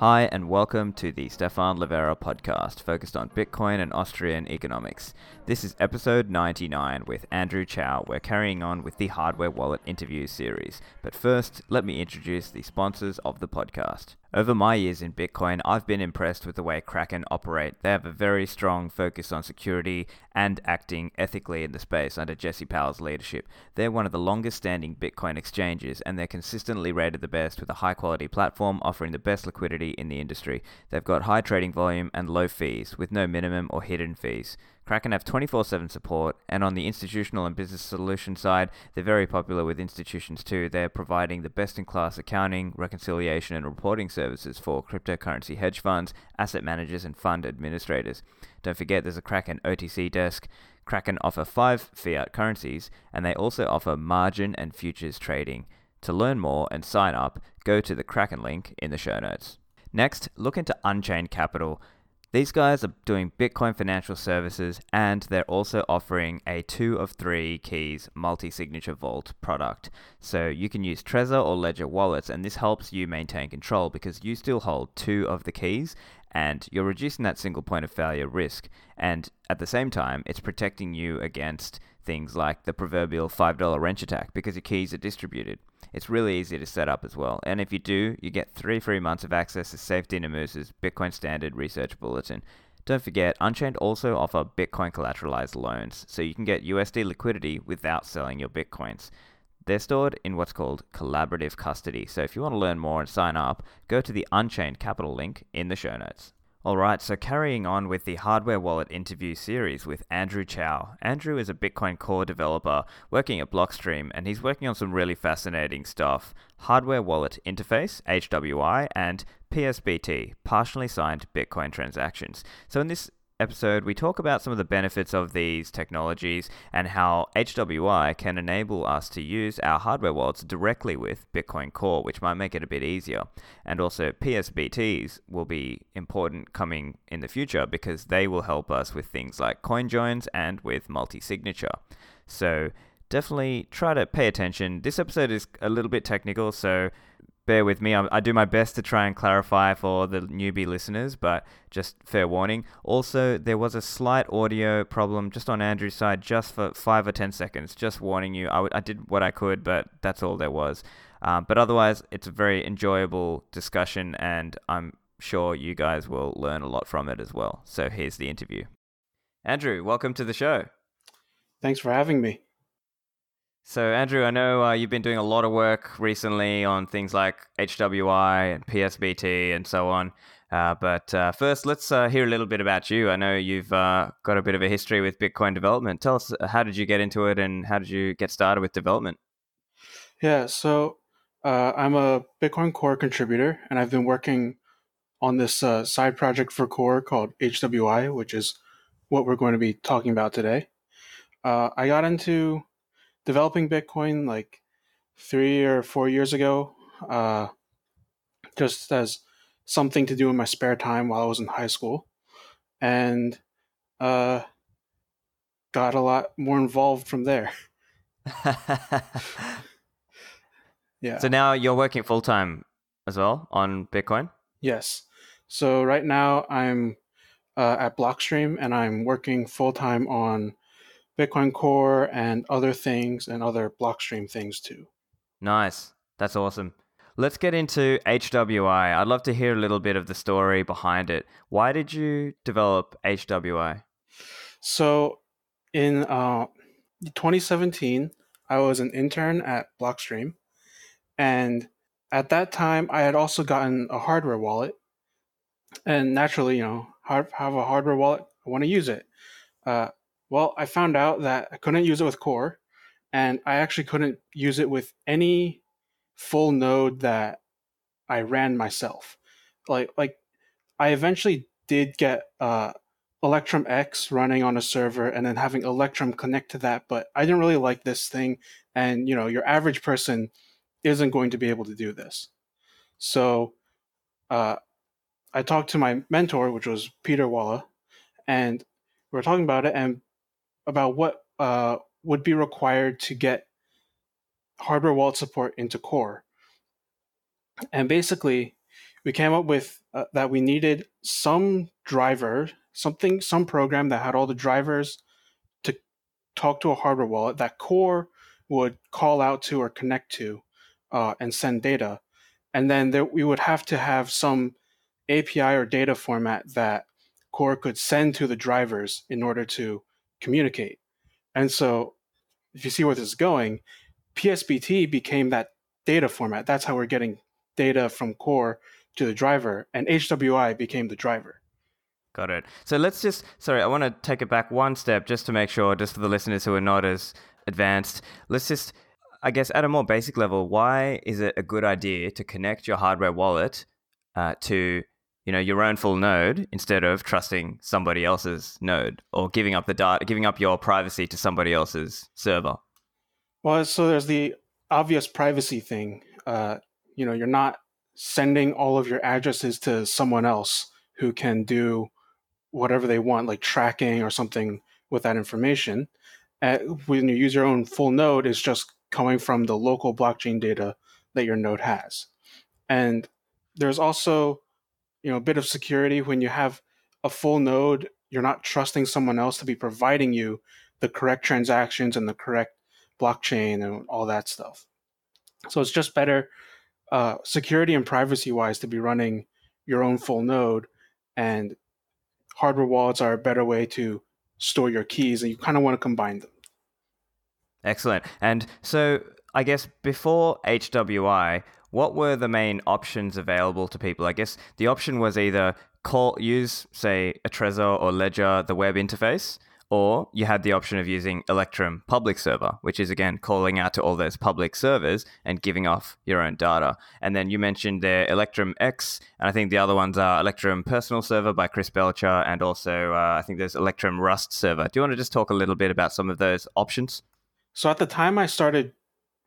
Hi, and welcome to the Stephan Livera podcast focused on Bitcoin and Austrian economics. This is episode 99 with Andrew Chow. We're carrying on with the Hardware Wallet interview series. But first, let me introduce the sponsors of the podcast. Over my years in Bitcoin, I've been impressed with the way Kraken operate. They have a very strong focus on security and acting ethically in the space under Jesse Powell's leadership. They're one of the longest standing Bitcoin exchanges and they're consistently rated the best with a high quality platform offering the best liquidity in the industry. They've got high trading volume and low fees with no minimum or hidden fees. Kraken have 24 7 support, and on the institutional and business solution side, they're very popular with institutions too. They're providing the best in class accounting, reconciliation, and reporting services for cryptocurrency hedge funds, asset managers, and fund administrators. Don't forget there's a Kraken OTC desk. Kraken offer five fiat currencies, and they also offer margin and futures trading. To learn more and sign up, go to the Kraken link in the show notes. Next, look into Unchained Capital. These guys are doing Bitcoin financial services and they're also offering a two of three keys multi signature vault product. So you can use Trezor or Ledger wallets, and this helps you maintain control because you still hold two of the keys and you're reducing that single point of failure risk. And at the same time, it's protecting you against things like the proverbial $5 wrench attack because your keys are distributed. It's really easy to set up as well. And if you do, you get three free months of access to Saif Ammous's Bitcoin Standard Research Bulletin. Don't forget, Unchained also offer Bitcoin collateralized loans, so you can get USD liquidity without selling your Bitcoins. They're stored in what's called collaborative custody. So if you want to learn more and sign up, go to the Unchained Capital link in the show notes. Alright, so carrying on with the Hardware Wallet interview series with Andrew Chow. Andrew is a Bitcoin core developer working at Blockstream and he's working on some really fascinating stuff Hardware Wallet Interface, HWI, and PSBT, partially signed Bitcoin transactions. So in this episode, we talk about some of the benefits of these technologies and how HWI can enable us to use our hardware wallets directly with Bitcoin Core, which might make it a bit easier. And also, PSBTs will be important coming in the future because they will help us with things like coin joins and with multi signature. So, definitely try to pay attention. This episode is a little bit technical, so bear with me. I, I, do my best to try and clarify for the newbie listeners, but just fair warning. Also, there was a slight audio problem just on Andrew's side, just for five or ten seconds. Just warning you. I, w- I did what I could, but that's all there was. Um, but otherwise, it's a very enjoyable discussion, and I'm sure you guys will learn a lot from it as well. So here's the interview. Andrew, welcome to the show. Thanks for having me. So, Andrew, I know uh, you've been doing a lot of work recently on things like HWI and PSBT and so on. Uh, but uh, first, let's uh, hear a little bit about you. I know you've uh, got a bit of a history with Bitcoin development. Tell us, uh, how did you get into it and how did you get started with development? Yeah, so I'm a Bitcoin Core contributor, and I've been working on this side project for Core called HWI, which is what we're going to be talking about today. I got into developing Bitcoin like three or four years ago, uh, just as something to do in my spare time while I was in high school, and uh, got a lot more involved from there. yeah. So now you're working full time as well on Bitcoin. Yes. So right now I'm uh, at Blockstream and I'm working full time on Bitcoin Core and other things and other Blockstream things too. Nice. That's awesome. Let's get into HWI. I'd love to hear a little bit of the story behind it. Why did you develop HWI? So, in uh, 2017, I was an intern at Blockstream. And at that time, I had also gotten a hardware wallet. And naturally, you know, have a hardware wallet, I want to use it. Uh, well, I found out that I couldn't use it with Core, and I actually couldn't use it with any full node that I ran myself. Like, like I eventually did get uh, ElectrumX running on a server, and then having Electrum connect to that. But I didn't really like this thing, and you know, your average person isn't going to be able to do this. So, uh, I talked to my mentor, which was Pieter Wuille, and we were talking about it, and about what uh, would be required to get hardware wallet support into Core. And basically, we came up with uh, that we needed some driver, something, some program that had all the drivers to talk to a hardware wallet that core would call out to or connect to uh, and send data. And then there, we would have to have some API or data format that core could send to the drivers in order to communicate. And so, if you see where this is going, PSBT became that data format. That's how we're getting data from core to the driver, and HWI became the driver. Got it. So let's just, sorry, I want to take it back one step just to make sure, just for the listeners who are not as advanced, let's just, I guess, at a more basic level, why is it a good idea to connect your hardware wallet uh, to you know your own full node instead of trusting somebody else's node or giving up the data giving up your privacy to somebody else's server. Well so there's the obvious privacy thing. Uh, you know you're not sending all of your addresses to someone else who can do whatever they want like tracking or something with that information. Uh, when you use your own full node it's just coming from the local blockchain data that your node has. And there's also you know a bit of security when you have a full node you're not trusting someone else to be providing you the correct transactions and the correct blockchain and all that stuff. So it's just better uh, security and privacy wise to be running your own full node and hardware wallets are a better way to store your keys and you kind of want to combine them. Excellent. And so i guess before hwi what were the main options available to people? I guess the option was either call use say a Trezor or Ledger the web interface, or you had the option of using Electrum public server, which is again calling out to all those public servers and giving off your own data. And then you mentioned there ElectrumX, and I think the other ones are Electrum Personal Server by Chris Belcher, and also uh, I think there's Electrum Rust Server. Do you want to just talk a little bit about some of those options? So at the time I started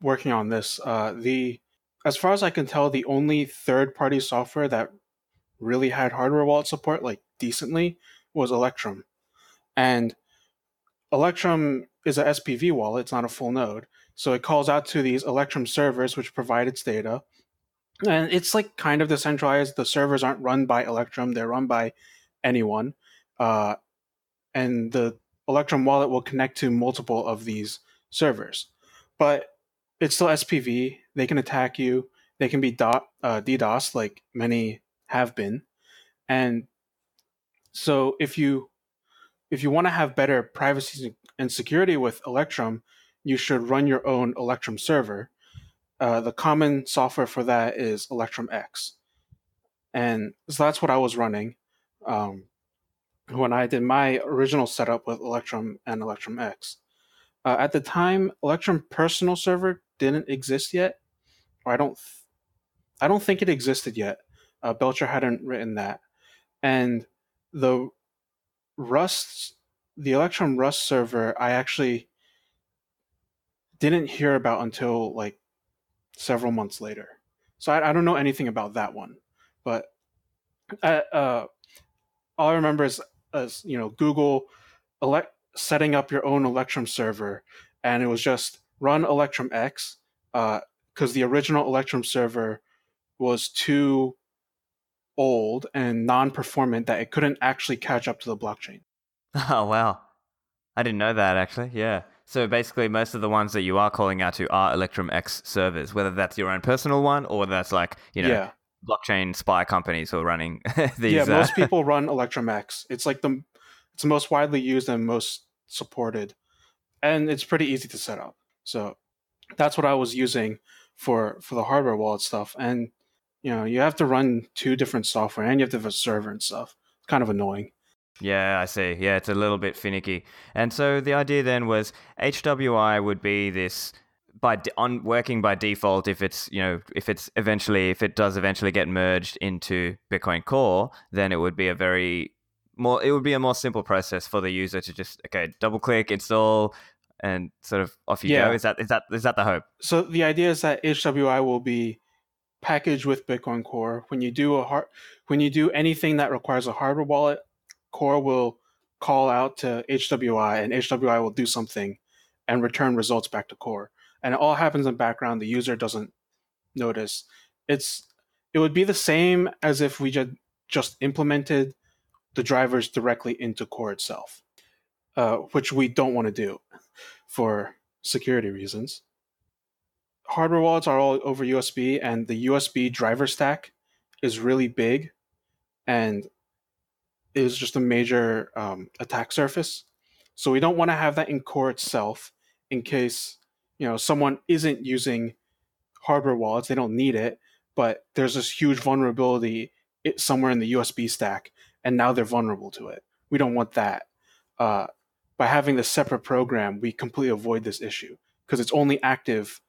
working on this, uh, the as far as I can tell, the only third party software that really had hardware wallet support, like decently, was Electrum. And Electrum is a SPV wallet, it's not a full node. So it calls out to these Electrum servers, which provide its data. And it's like kind of decentralized. The servers aren't run by Electrum, they're run by anyone. Uh, and the Electrum wallet will connect to multiple of these servers. But it's still SPV. They can attack you. They can be dot, uh, DDoS, like many have been. And so if you if you want to have better privacy and security with Electrum, you should run your own Electrum server. Uh, the common software for that is ElectrumX, and so that's what I was running um, when I did my original setup with Electrum and ElectrumX. Uh, at the time, Electrum Personal Server didn't exist yet, or I don't, th- I don't think it existed yet. Uh, Belcher hadn't written that, and the Rust, the Electrum Rust server, I actually didn't hear about until like several months later. So I, I don't know anything about that one, but uh, uh, all I remember is, is you know Google elect setting up your own Electrum server, and it was just run ElectrumX because the original Electrum server was too old and non-performant that it couldn't actually catch up to the blockchain. Oh wow, I didn't know that actually. Yeah. So basically, most of the ones that you are calling out to are ElectrumX servers, whether that's your own personal one or whether that's like you know yeah. blockchain spy companies who are running these. Yeah, most uh... people run ElectrumX. It's like the it's the most widely used and most supported, and it's pretty easy to set up. So that's what I was using for for the hardware wallet stuff. And you know, you have to run two different software, and you have to have a server and stuff. It's kind of annoying. Yeah, I see. Yeah, it's a little bit finicky. And so the idea then was HWI would be this by on working by default if it's you know if it's eventually if it does eventually get merged into Bitcoin Core, then it would be a very more it would be a more simple process for the user to just okay double click install and sort of off you yeah. go. Is that is that is that the hope? So the idea is that HWI will be packaged with Bitcoin Core. When you do a hard, when you do anything that requires a hardware wallet, Core will call out to HWI, and HWI will do something and return results back to Core. And it all happens in background. The user doesn't notice. It's it would be the same as if we just just implemented the drivers directly into core itself, uh, which we don't want to do for security reasons. Hardware wallets are all over USB, and the USB driver stack is really big and is just a major um, attack surface. So we don't want to have that in core itself in case you know someone isn't using hardware wallets, they don't need it, but there's this huge vulnerability somewhere in the USB stack, and now they're vulnerable to it. We don't want that. Uh, by having the separate program, we completely avoid this issue because it's only active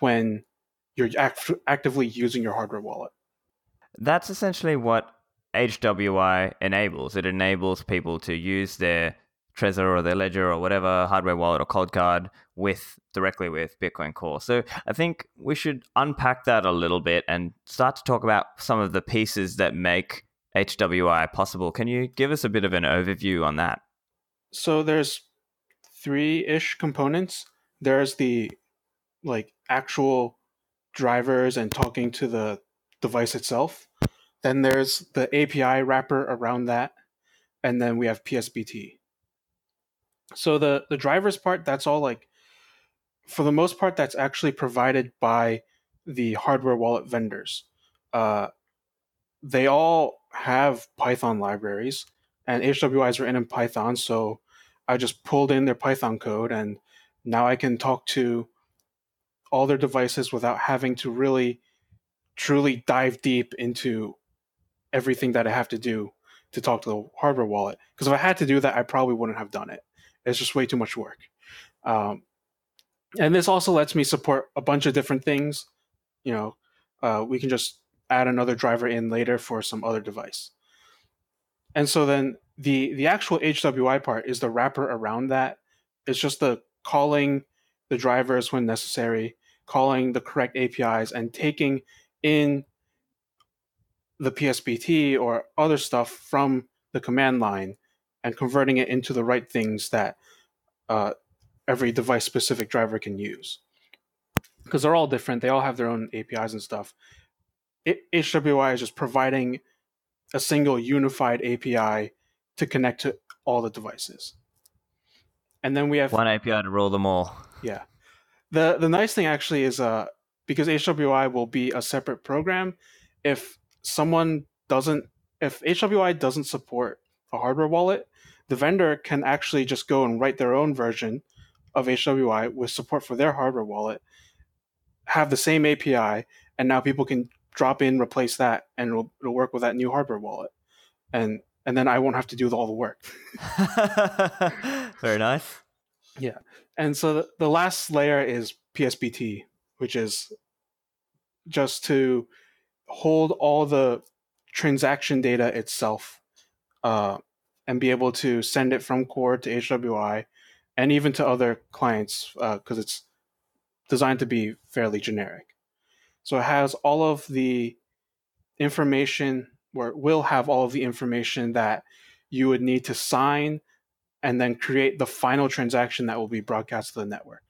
when you're act- actively using your hardware wallet. That's essentially what HWI enables. It enables people to use their Trezor or their Ledger or whatever hardware wallet or Coldcard with directly with Bitcoin Core. So I think we should unpack that a little bit and start to talk about some of the pieces that make HWI possible. Can you give us a bit of an overview on that? So there's three-ish components. There's the like actual drivers and talking to the device itself. Then there's the API wrapper around that, and then we have PSBT. So the the drivers part, that's all like for the most part, that's actually provided by the hardware wallet vendors. Uh, they all have Python libraries, and HWIs are in Python. So I just pulled in their Python code, and now I can talk to all their devices without having to really, truly dive deep into everything that I have to do to talk to the hardware wallet. Because if I had to do that, I probably wouldn't have done it. It's just way too much work. Um, and this also lets me support a bunch of different things. You know, uh, we can just add another driver in later for some other device. And so then the the actual HWI part is the wrapper around that. It's just the calling the drivers when necessary, calling the correct APIs, and taking in the PSBT or other stuff from the command line and converting it into the right things that uh, every device specific driver can use. Because they're all different, they all have their own APIs and stuff. It, HWI is just providing a single unified API to connect to all the devices. And then we have one API to roll them all. Yeah. The the nice thing actually is uh because HWI will be a separate program, if someone doesn't if HWI doesn't support a hardware wallet, the vendor can actually just go and write their own version of HWI with support for their hardware wallet, have the same API, and now people can drop in, replace that, and it'll, it'll work with that new hardware wallet. And and then I won't have to do all the work. Very nice. Yeah. And so the, the last layer is PSBT, which is just to hold all the transaction data itself uh, and be able to send it from core to HWI and even to other clients because uh, it's designed to be fairly generic. So it has all of the information, or it will have all of the information that you would need to sign and then create the final transaction that will be broadcast to the network.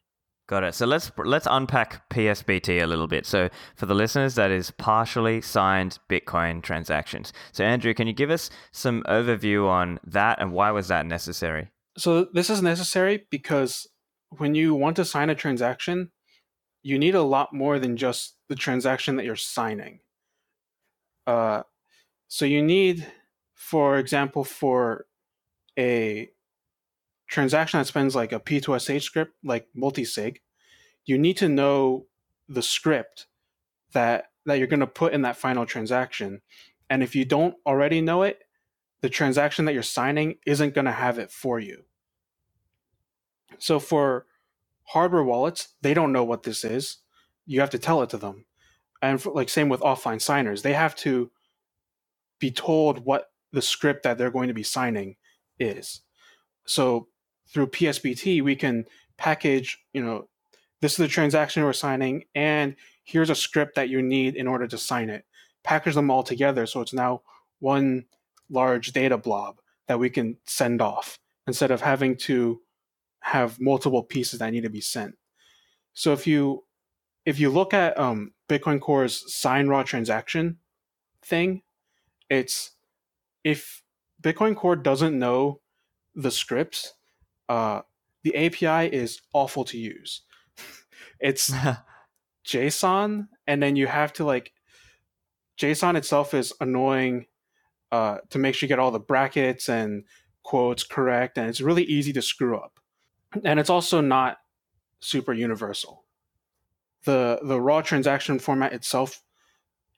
Got it. So let's let's unpack PSBT a little bit. So for the listeners, that is partially signed Bitcoin transactions. So Andrew, can you give us some overview on that and why was that necessary? So this is necessary because when you want to sign a transaction, you need a lot more than just the transaction that you're signing. Uh, so you need, for example, for a transaction that spends like a P2SH script, like multisig, you need to know the script that that you're going to put in that final transaction. And if you don't already know it, the transaction that you're signing isn't going to have it for you. So for hardware wallets, they don't know what this is. You have to tell it to them. And for, like same with offline signers, they have to be told what the script that they're going to be signing is. So through PSBT, we can package, you know, this is the transaction we're signing, and here's a script that you need in order to sign it. Package them all together so it's now one large data blob that we can send off instead of having to have multiple pieces that need to be sent. So if you if you look at um, Bitcoin Core's sign raw transaction thing, it's if Bitcoin Core doesn't know the scripts, uh, the API is awful to use. it's JSON, and then you have to like JSON itself is annoying uh, to make sure you get all the brackets and quotes correct, and it's really easy to screw up. And it's also not super universal. The the raw transaction format itself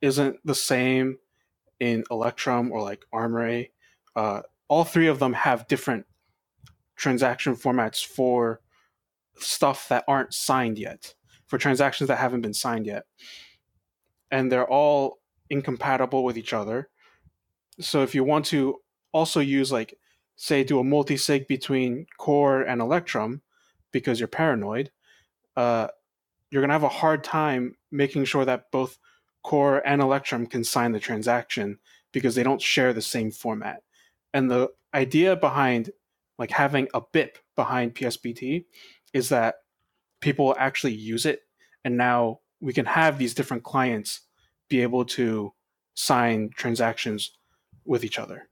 isn't the same in Electrum or like Armory. Uh, all three of them have different transaction formats for stuff that aren't signed yet, for transactions that haven't been signed yet. And they're all incompatible with each other. So if you want to also use like say do a multi-sig between core and electrum because you're paranoid, uh, you're gonna have a hard time making sure that both core and electrum can sign the transaction because they don't share the same format. And the idea behind like having a BIP behind PSBT is that people actually use it and now we can have these different clients be able to sign transactions with each other.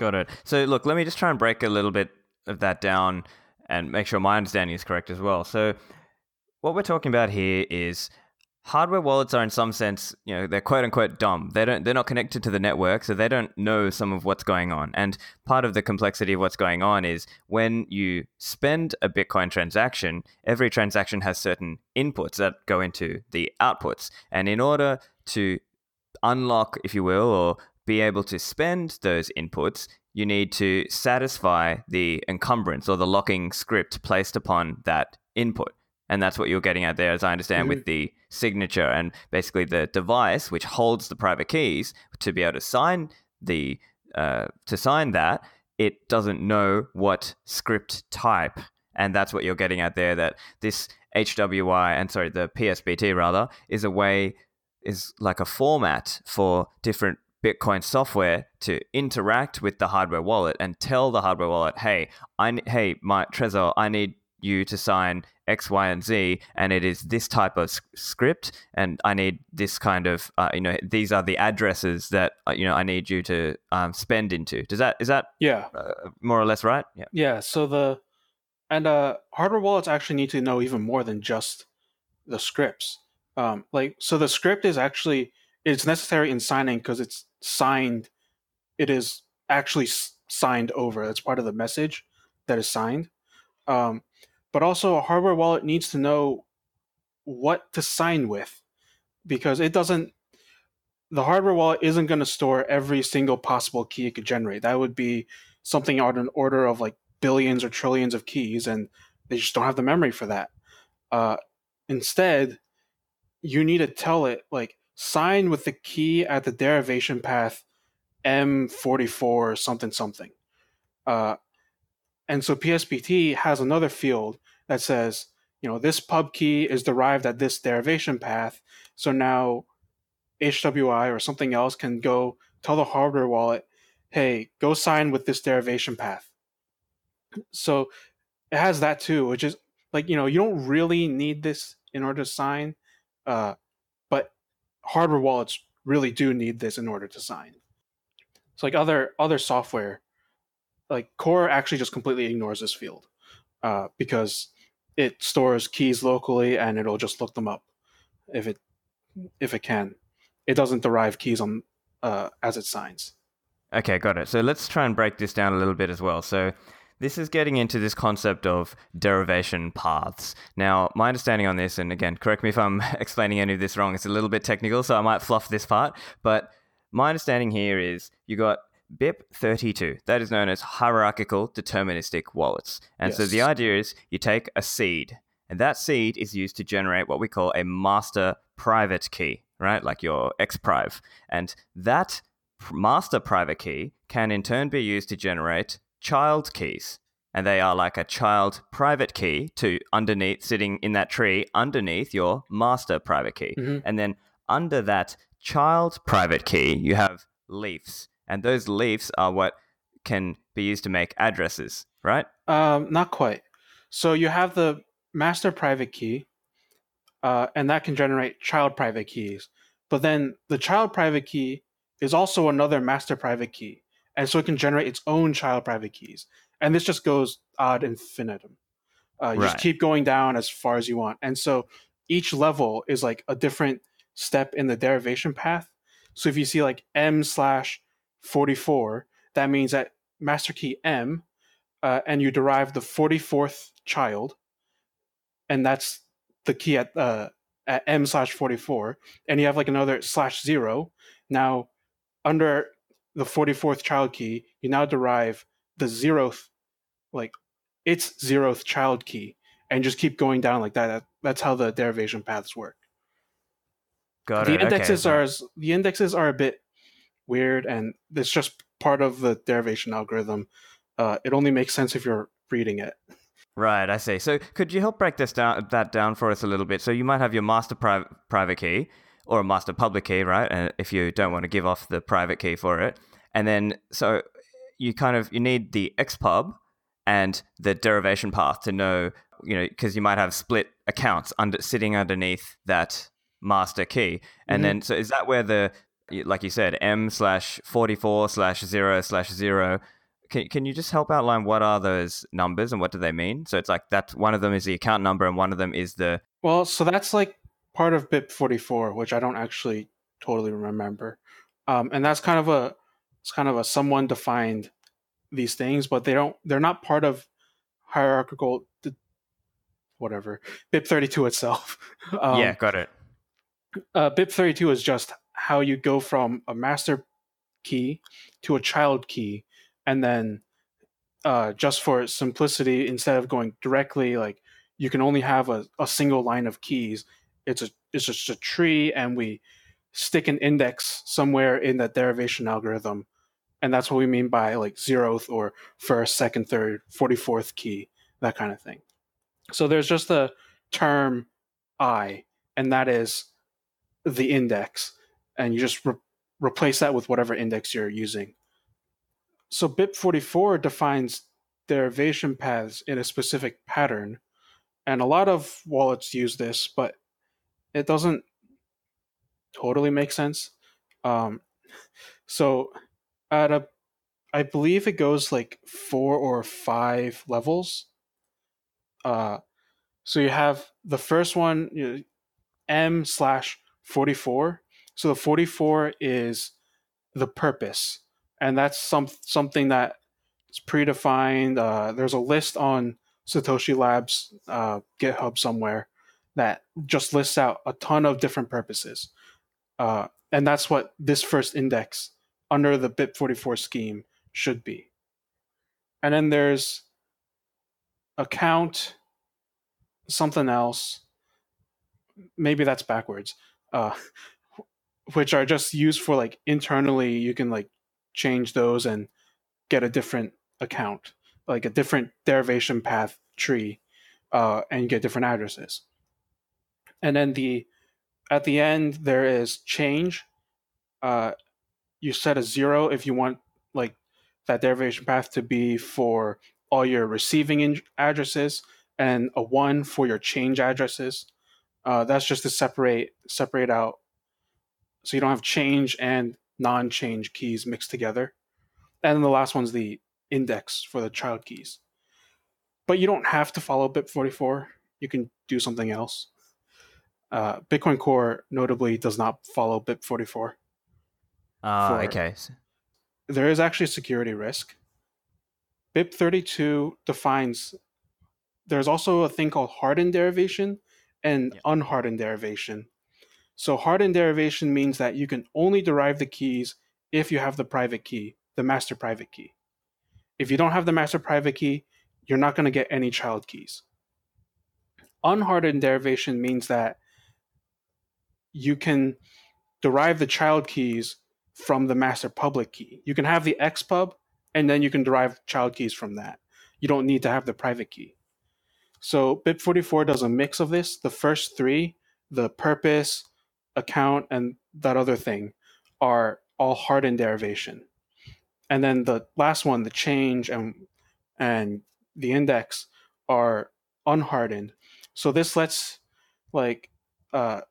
Got it. So, look, let me just try and break a little bit of that down and make sure my understanding is correct as well. So, what we're talking about here is hardware wallets are in some sense, you know, they're quote unquote dumb. They don't they're not connected to the network, so they don't know some of what's going on. And part of the complexity of what's going on is when you spend a Bitcoin transaction, every transaction has certain inputs that go into the outputs. And in order to unlock, if you will, or be able to spend those inputs, you need to satisfy the encumbrance or the locking script placed upon that input. And that's what you're getting at there, as I understand, mm-hmm. with the signature and basically the device which holds the private keys to be able to sign the uh, to sign that. It doesn't know what script type, and that's what you're getting at there. That this HWI and sorry, the PSBT rather is a way is like a format for different Bitcoin software to interact with the hardware wallet and tell the hardware wallet, "Hey, I hey, my Trezor, I need you to sign X, Y, and Z, and it is this type of script, and I need this kind of, uh, you know, these are the addresses that uh, you know I need you to um, spend into. Does that is that yeah uh, more or less right? Yeah. Yeah. So the and uh, hardware wallets actually need to know even more than just the scripts. Um, like so, the script is actually it's necessary in signing because it's signed. It is actually signed over. That's part of the message that is signed. Um, but also a hardware wallet needs to know what to sign with because it doesn't the hardware wallet isn't going to store every single possible key it could generate that would be something on an order of like billions or trillions of keys and they just don't have the memory for that uh, instead you need to tell it like sign with the key at the derivation path m44 something something uh, and so PSBT has another field that says, you know, this pub key is derived at this derivation path. So now HWI or something else can go tell the hardware wallet, hey, go sign with this derivation path. So it has that too, which is like, you know, you don't really need this in order to sign, uh, hardware wallets really do need this in order to sign. It's like other other software like core actually just completely ignores this field uh, because it stores keys locally and it'll just look them up if it if it can. It doesn't derive keys on uh, as it signs. Okay got it. So let's try and break this down a little bit as well. So this is getting into this concept of derivation paths. Now, my understanding on this, and again, correct me if I'm explaining any of this wrong, it's a little bit technical, so I might fluff this part, but my understanding here is you got BIP32. That is known as hierarchical deterministic wallets. And yes. so the idea is you take a seed, and that seed is used to generate what we call a master private key, right? Like your xpriv. And that master private key can in turn be used to generate child keys. And they are like a child private key to underneath, sitting in that tree underneath your master private key. Mm-hmm. And then under that child private key, you have leafs and those leafs are what can be used to make addresses, right? Um, not quite. So you have the master private key. uh, and that can generate child private keys. But then the child private key is also another master private key, and so it can generate its own child private keys. And this just goes ad infinitum. Uh, you Right. just keep going down as far as you want, and so each level is like a different step in the derivation path. So if you see like m slash forty four, that means that master key m, uh, and you derive the forty fourth child, and that's the key at uh, at m slash 44 and you have like another slash zero now under the 44th child key you now derive the zeroth like its zeroth child key and just keep going down like that, That- that's how the derivation paths work Got the it. indexes okay. are the indexes are a bit weird and it's just part of the derivation algorithm uh, it only makes sense if you're reading it Right, I see. So could you help break this down that down for us a little bit? So you might have your master private private key or a master public key, right? And if you don't want to give off the private key for it, and then so you kind of you need the xpub and the derivation path to know, you know, because you might have split accounts under sitting underneath that master key, and Mhm. then so is that where the like you said m slash forty four slash zero slash zero can, can you just help outline what are those numbers and what do they mean? So it's like that one of them is the account number and one of them is the Well, so that's like part of BIP 44, which I don't actually totally remember. Um, and that's kind of a it's kind of a someone defined these things, but they don't they're not part of hierarchical whatever BIP 32 itself. um, yeah, got it. uh, BIP 32 is just how you go from a master key to a child key, and then uh, just for simplicity, instead of going directly, like you can only have a, a single line of keys. It's a it's just a tree, and we stick an index somewhere in that derivation algorithm, and that's what we mean by like zeroth or first, second, third, forty fourth key, that kind of thing. So there's just a term i, and that is the index, and you just re- replace that with whatever index you're using. So BIP44 defines derivation paths in a specific pattern, and a lot of wallets use this, but it doesn't totally make sense. Um, so at a, I believe it goes like four or five levels. Uh, so you have the first one, you know, M slash 44. So the 44 is the purpose, and that's some something that is predefined. Uh, there's a list on SatoshiLabs uh, GitHub somewhere that just lists out a ton of different purposes, uh, and that's what this first index under the BIP44 scheme should be. And then there's account, something else. Maybe that's backwards. Uh, which are just used for like internally you can like change those and get a different account like a different derivation path tree uh, and get different addresses and then the at the end there is change uh, you set a zero if you want like that derivation path to be for all your receiving in- addresses and a one for your change addresses uh, that's just to separate separate out so you don't have change and non-change keys mixed together. And then the last one's the index for the child keys. But you don't have to follow BIP44. You can do something else. Uh, Bitcoin Core notably does not follow BIP44. Ah, okay. There is actually a security risk. BIP32 defines there's also a thing called hardened derivation and Yeah. unhardened derivation. So hardened derivation means that you can only derive the keys if you have the private key, the master private key. If you don't have the master private key, you're not going to get any child keys. Unhardened derivation means that you can derive the child keys from the master public key. You can have the xpub and then you can derive child keys from that. You don't need to have the private key. So BIP44 does a mix of this. The first three, the purpose, account, and that other thing, are all hardened derivation. And then the last one, the change and and the index are unhardened. So this lets like uh,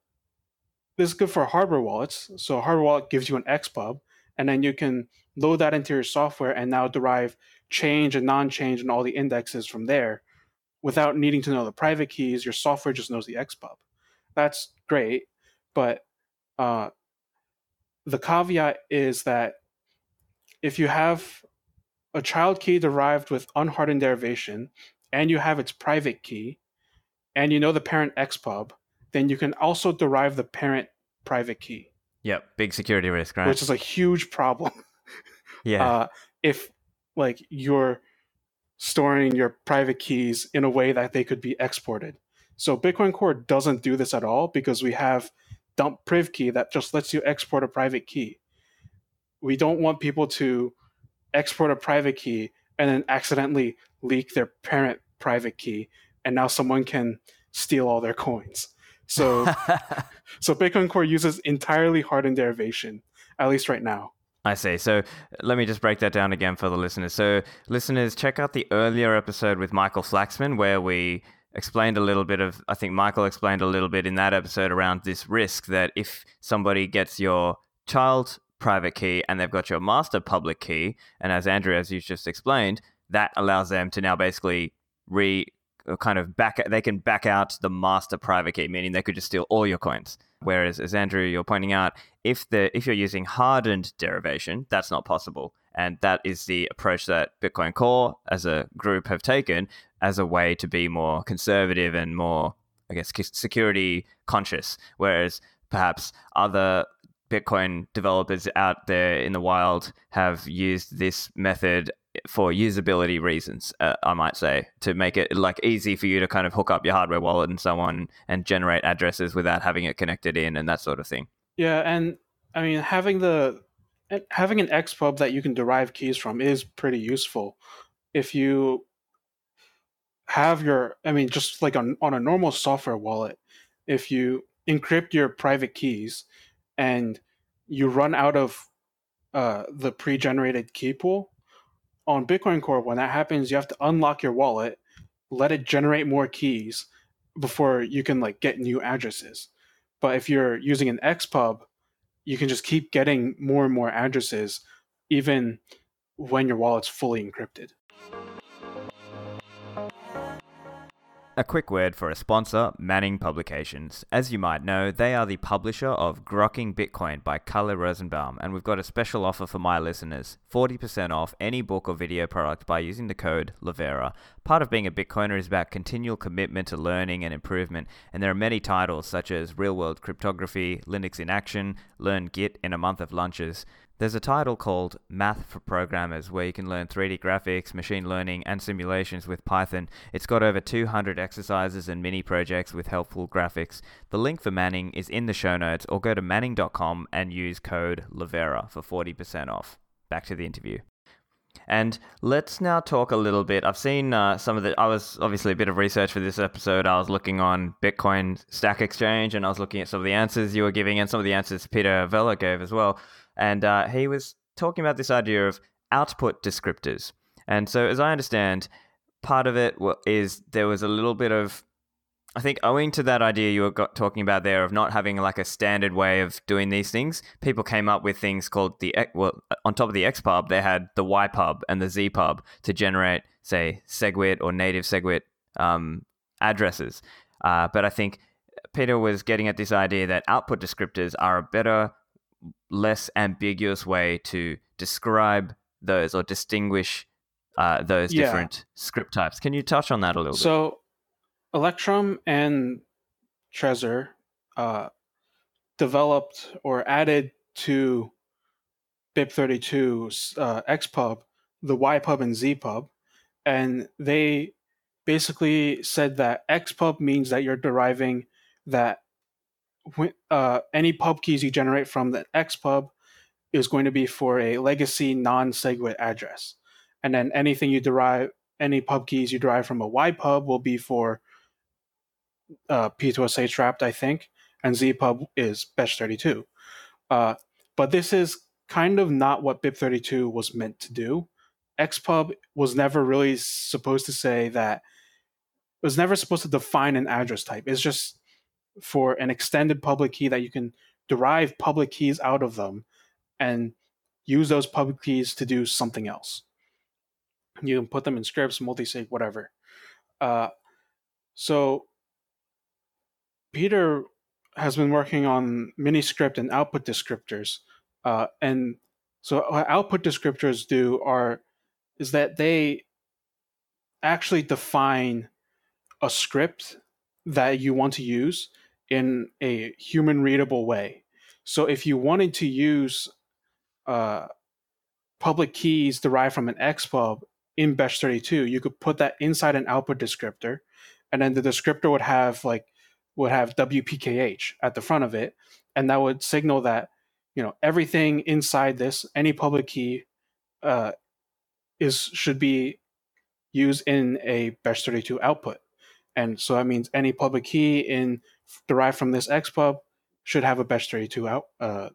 this is good for hardware wallets. So hardware wallet gives you an XPub, and then you can load that into your software and now derive change and non-change and all the indexes from there without needing to know the private keys. Your software just knows the XPub. That's great, but uh, the caveat is that if you have a child key derived with unhardened derivation and you have its private key and you know the parent XPub, then you can also derive the parent private key. Yep, big security risk, right? Which is a huge problem. yeah. Uh, if like you're storing your private keys in a way that they could be exported. So Bitcoin Core doesn't do this at all because we have dump priv key that just lets you export a private key. We don't want people to export a private key and then accidentally leak their parent private key and now someone can steal all their coins. So so Bitcoin Core uses entirely hardened derivation, at least right now. I see. So let me just break that down again for the listeners. So listeners, check out the earlier episode with Michael Flaxman where we explained a little bit of I think Michael explained a little bit in that episode around this risk that if somebody gets your child private key and they've got your master public key, and as Andrew as you just explained, that allows them to now basically re Uh, kind of back they can back out the master private key meaning they could just steal all your coins. Whereas as andrew you're pointing out if the if you're using hardened derivation that's not possible. And that is the approach that bitcoin core as a group have taken as a way to be more conservative and more i guess security conscious. Whereas perhaps other bitcoin developers out there in the wild have used this method for usability reasons, uh, I might say, to make it like easy for you to kind of hook up your hardware wallet and so on and generate addresses without having it connected in and that sort of thing. Yeah, and I mean having the having an XPub that you can derive keys from is pretty useful. If you have your I mean just like on on a normal software wallet, if you encrypt your private keys and you run out of uh, the pre-generated key pool, on Bitcoin Core, when that happens, you have to unlock your wallet, let it generate more keys before you can like get new addresses. But if you're using an XPub, you can just keep getting more and more addresses, even when your wallet's fully encrypted. A quick word for a sponsor, Manning Publications. As you might know, they are the publisher of Grokking Bitcoin by Kalle Rosenbaum, and we've got a special offer for my listeners 40% off any book or video product by using the code Livera. Part of being a Bitcoiner is about continual commitment to learning and improvement, and there are many titles such as Real World Cryptography, Linux in Action, Learn Git in a Month of Lunches. There's a title called Math for Programmers where you can learn 3D graphics, machine learning, and simulations with Python. It's got over 200 exercises and mini projects with helpful graphics. The link for Manning is in the show notes or go to manning.com and use code Livera for 40% off. Back to the interview. And let's now talk a little bit. I've seen uh, some of the. I was obviously a bit of research for this episode. I was looking on Bitcoin Stack Exchange and I was looking at some of the answers you were giving and some of the answers Pieter Wuille gave as well and uh, he was talking about this idea of output descriptors. And so, as I understand, part of it is there was a little bit of, I think, owing to that idea you were talking about there of not having like a standard way of doing these things, people came up with things called the well, on top of the XPub, they had the YPub and the ZPub to generate, say, SegWit or native SegWit um, addresses. Uh, but I think Pieter was getting at this idea that output descriptors are a better less ambiguous way to describe those or distinguish uh, those yeah. different script types. Can you touch on that a little so, bit? So, Electrum and Trezor uh, developed or added to BIP32's uh, XPub the YPub and ZPub, and they basically said that XPub means that you're deriving that uh, any pub keys you generate from the xpub is going to be for a legacy non-SegWit address, and then anything you derive, any pub keys you derive from a ypub will be for uh, P2SH wrapped, I think, and zpub is Bech32. Uh, but this is kind of not what BIP32 was meant to do. Xpub was never really supposed to say that. It was never supposed to define an address type. It's just for an extended public key that you can derive public keys out of them and use those public keys to do something else. You can put them in scripts, multisig, whatever. Uh, so Pieter has been working on miniscript and output descriptors, uh, and so what output descriptors do are is that they actually define a script that you want to use in a human readable way. So if you wanted to use uh, public keys derived from an XPub in Bech32, you could put that inside an output descriptor, and then the descriptor would have like would have WPKH at the front of it, and that would signal that you know everything inside this any public key uh, is should be used in a Bech32 output, and so that means any public key in derived from this XPub should have a Bech32 out uh,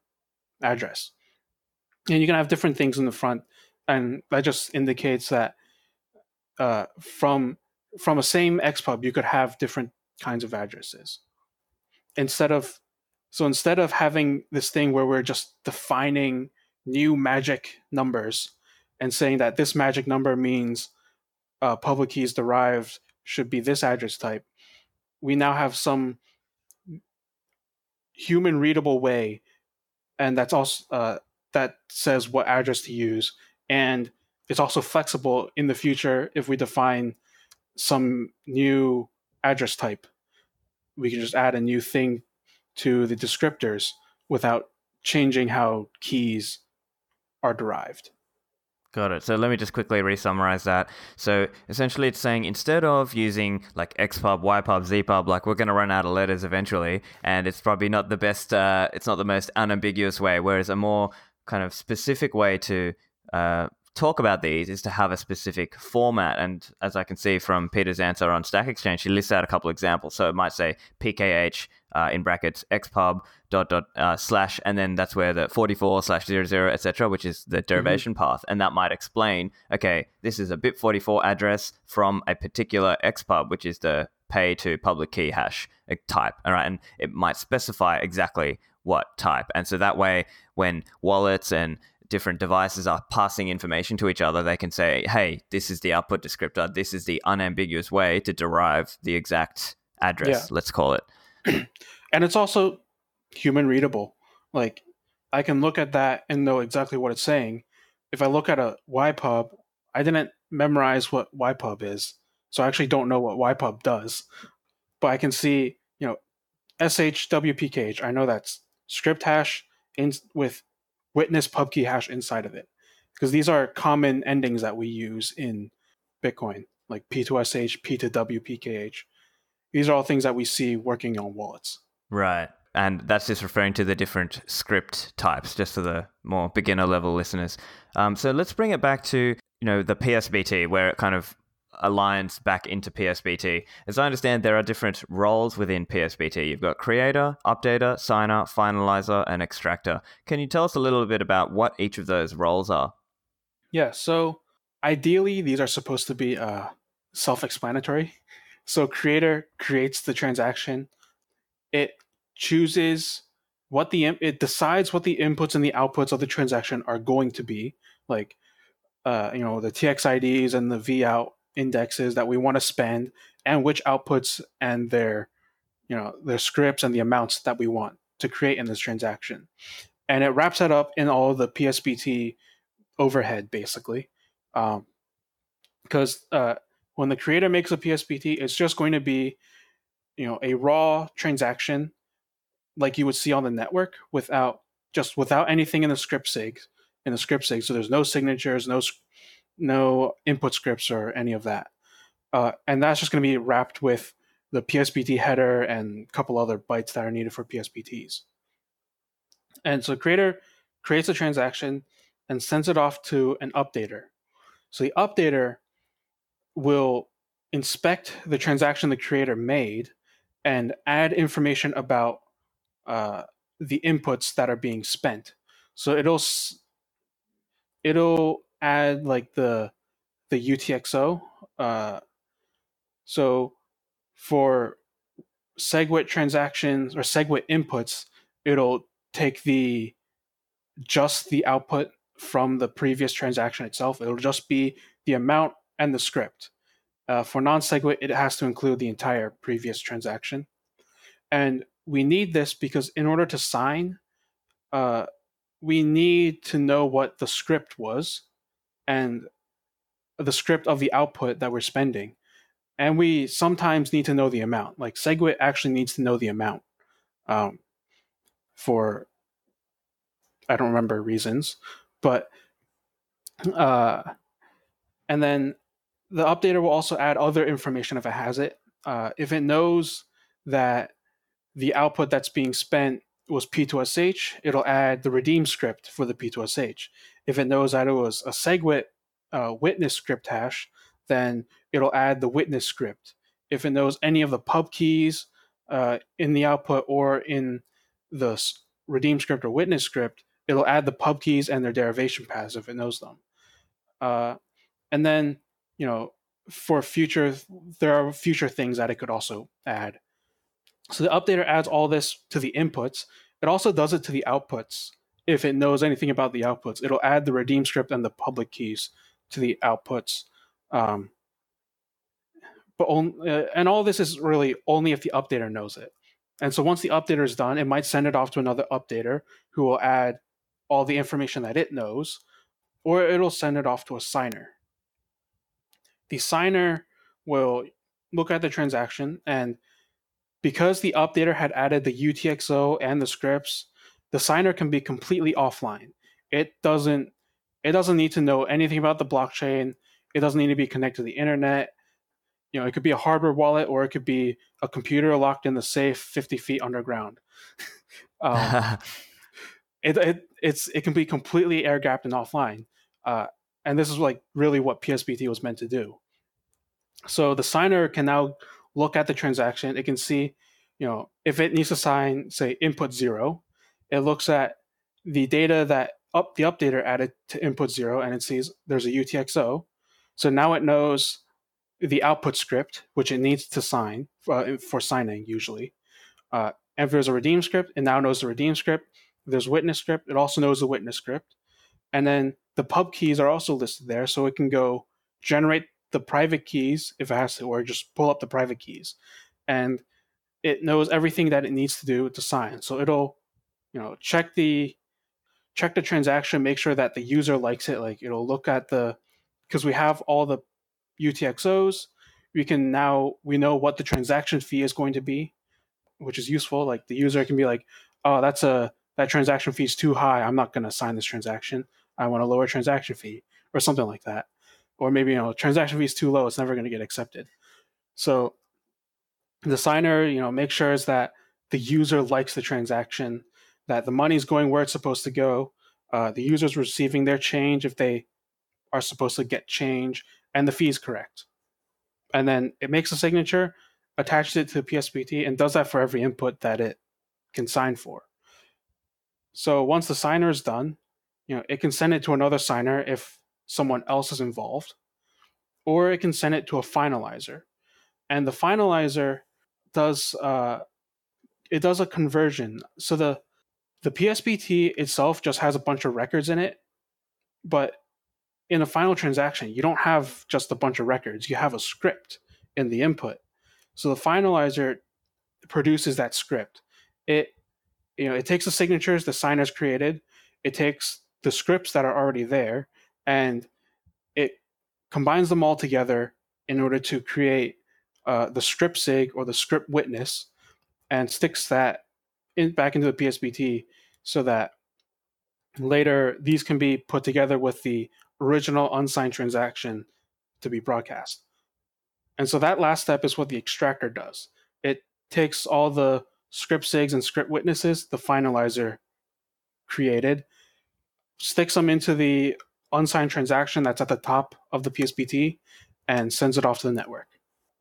address, and you can have different things in the front, and that just indicates that uh, from from a same XPub you could have different kinds of addresses. Instead of so instead of having this thing where we're just defining new magic numbers and saying that this magic number means uh, public keys derived should be this address type, we now have some human readable way, and that's also uh, that says what address to use, and it's also flexible in the future if we define some new address type. We can just add a new thing to the descriptors without changing how keys are derived. Got it. So let me just quickly re-summarize that. So essentially, it's saying instead of using like xpub, ypub, zpub, like we're going to run out of letters eventually, and it's probably not the best. Uh, it's not the most unambiguous way. Whereas a more kind of specific way to uh, talk about these is to have a specific format. And as I can see from Pieter's answer on Stack Exchange, he lists out a couple examples. So it might say PKH uh, in brackets xpub dot dot uh, slash, and then that's where the 44 slash 00, etc., which is the mm-hmm. derivation mm-hmm. path. And that might explain, okay, this is a bit 44 address from a particular xpub, which is the pay to public key hash uh, type. All right. And it might specify exactly what type. And so that way, when wallets and different devices are passing information to each other, they can say, hey, this is the output descriptor. This is the unambiguous way to derive the exact address, yeah. let's call it. and it's also human readable. Like, I can look at that and know exactly what it's saying. If I look at a YPub, I didn't memorize what YPub is, so I actually don't know what YPub does. But I can see, you know, SHWPKH. I know that's script hash in with witness pubkey hash inside of it because these are common endings that we use in bitcoin like p2sh p2wpkh these are all things that we see working on wallets right and that's just referring to the different script types just for the more beginner level listeners um, so let's bring it back to you know the psbt where it kind of aligns back into PSBT. As I understand, there are different roles within PSBT. You've got creator, updater, signer, finalizer, and extractor. Can you tell us a little bit about what each of those roles are? Yeah, so ideally, these are supposed to be uh, self explanatory. So, creator creates the transaction, it chooses what the it decides what the inputs and the outputs of the transaction are going to be. Like uh, you know the txids and the v out indexes that we want to spend and which outputs and their you know their scripts and the amounts that we want to create in this transaction. And it wraps that up in all the psbt overhead basically. Because um, uh, when the creator makes a psbt it's just going to be you know a raw transaction like you would see on the network without just without anything in the script sig in the script sig so there's no signatures no no input scripts or any of that. Uh, and that's just going to be wrapped with the PSBT header and a couple other bytes that are needed for PSBTs. And so creator creates a transaction and sends it off to an updater. So the updater will inspect the transaction the creator made and add information about uh, the inputs that are being spent. So it'll it'll add like the the UTXO. Uh, so for SegWit transactions or SegWit inputs, it'll take the just the output from the previous transaction itself. It'll just be the amount and the script. Uh, for non-SegWit, it has to include the entire previous transaction. And we need this because in order to sign, uh, we need to know what the script was and the script of the output that we're spending. And we sometimes need to know the amount. Like SegWit actually needs to know the amount um, for, I don't remember reasons, but, uh, and then the updater will also add other information if it has it. Uh, if it knows that the output that's being spent was P2SH, it'll add the redeem script for the P2SH. If it knows that it was a SegWit uh, witness script hash, then it'll add the witness script. If it knows any of the pub keys uh, in the output or in the redeem script or witness script, it'll add the pub keys and their derivation paths if it knows them. Uh, and then, you know, for future, there are future things that it could also add. So the updater adds all this to the inputs. It also does it to the outputs. If it knows anything about the outputs, it'll add the redeem script and the public keys to the outputs. Um, but only, uh, and all this is really only if the updater knows it. And so once the updater is done, it might send it off to another updater who will add all the information that it knows, or it'll send it off to a signer. The signer will look at the transaction and because the updater had added the UTXO and the scripts, the signer can be completely offline. It doesn't it doesn't need to know anything about the blockchain. It doesn't need to be connected to the internet. You know, it could be a hardware wallet or it could be a computer locked in the safe 50 feet underground. um, it, it it's it can be completely air gapped and offline. Uh, and this is like really what PSBT was meant to do. So the signer can now look at the transaction. It can see, you know, if it needs to sign, say, input zero, it looks at the data that up the updater added to input zero and it sees there's a UTXO. So now it knows the output script, which it needs to sign uh, for signing usually. Uh, and if there's a redeem script, it now knows the redeem script. If there's witness script, it also knows the witness script. And then the pub keys are also listed there, so it can go generate the private keys if it has to, or just pull up the private keys. And it knows everything that it needs to do to sign. So it'll, you know, check the check the transaction, make sure that the user likes it. Like it'll look at the because we have all the UTXOs, we can now we know what the transaction fee is going to be, which is useful. Like the user can be like, oh, that's a that transaction fee is too high. I'm not going to sign this transaction. I want a lower transaction fee or something like that or maybe you know transaction fee is too low it's never going to get accepted. So the signer you know makes sure that the user likes the transaction that the money is going where it's supposed to go uh, the user is receiving their change if they are supposed to get change and the fee is correct. And then it makes a signature attaches it to the psbt and does that for every input that it can sign for. So once the signer is done you know it can send it to another signer if someone else is involved, or it can send it to a finalizer. And the finalizer does uh, it does a conversion. So the the PSBT itself just has a bunch of records in it, but in a final transaction, you don't have just a bunch of records. You have a script in the input. So the finalizer produces that script. It you know it takes the signatures the signers created. It takes the scripts that are already there and it combines them all together in order to create uh, the script sig or the script witness and sticks that in, back into the PSBT so that later these can be put together with the original unsigned transaction to be broadcast. And so that last step is what the extractor does. It takes all the script sigs and script witnesses the finalizer created, sticks them into the unsigned transaction that's at the top of the PSBT and sends it off to the network.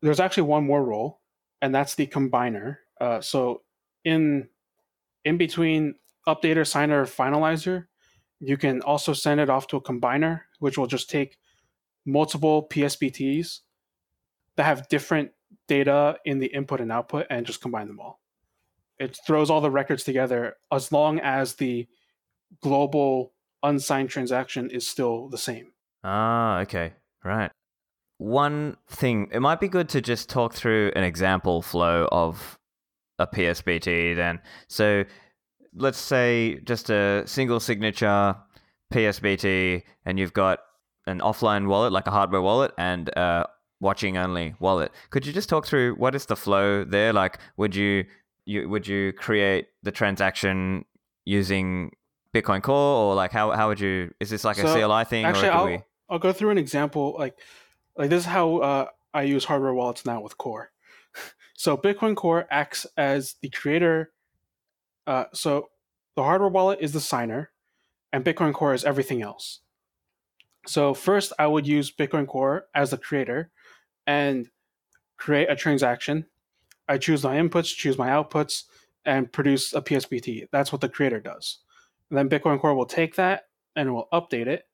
There's actually one more role, and that's the combiner. Uh, so in in between updater, signer, finalizer, you can also send it off to a combiner, which will just take multiple PSBTs that have different data in the input and output and just combine them all. It throws all the records together as long as the global unsigned transaction is still the same. Ah, okay. Right. One thing, it might be good to just talk through an example flow of a PSBT then. So let's say just a single signature PSBT and you've got an offline wallet, like a hardware wallet, and a watching only wallet. Could you just talk through what is the flow there? Like, would you, you would you create the transaction using Bitcoin Core, or like how how would you? Is this like So, a CLI thing? Actually, or I'll, we... I'll go through an example. Like, like this is how uh, I use hardware wallets now with Core. so Bitcoin Core acts as the creator. Uh, so the hardware wallet is the signer, and Bitcoin Core is everything else. So first, I would use Bitcoin Core as the creator, and create a transaction. I choose my inputs, choose my outputs, and produce a PSBT. That's what the creator does. Then Bitcoin Core will take that and will update it.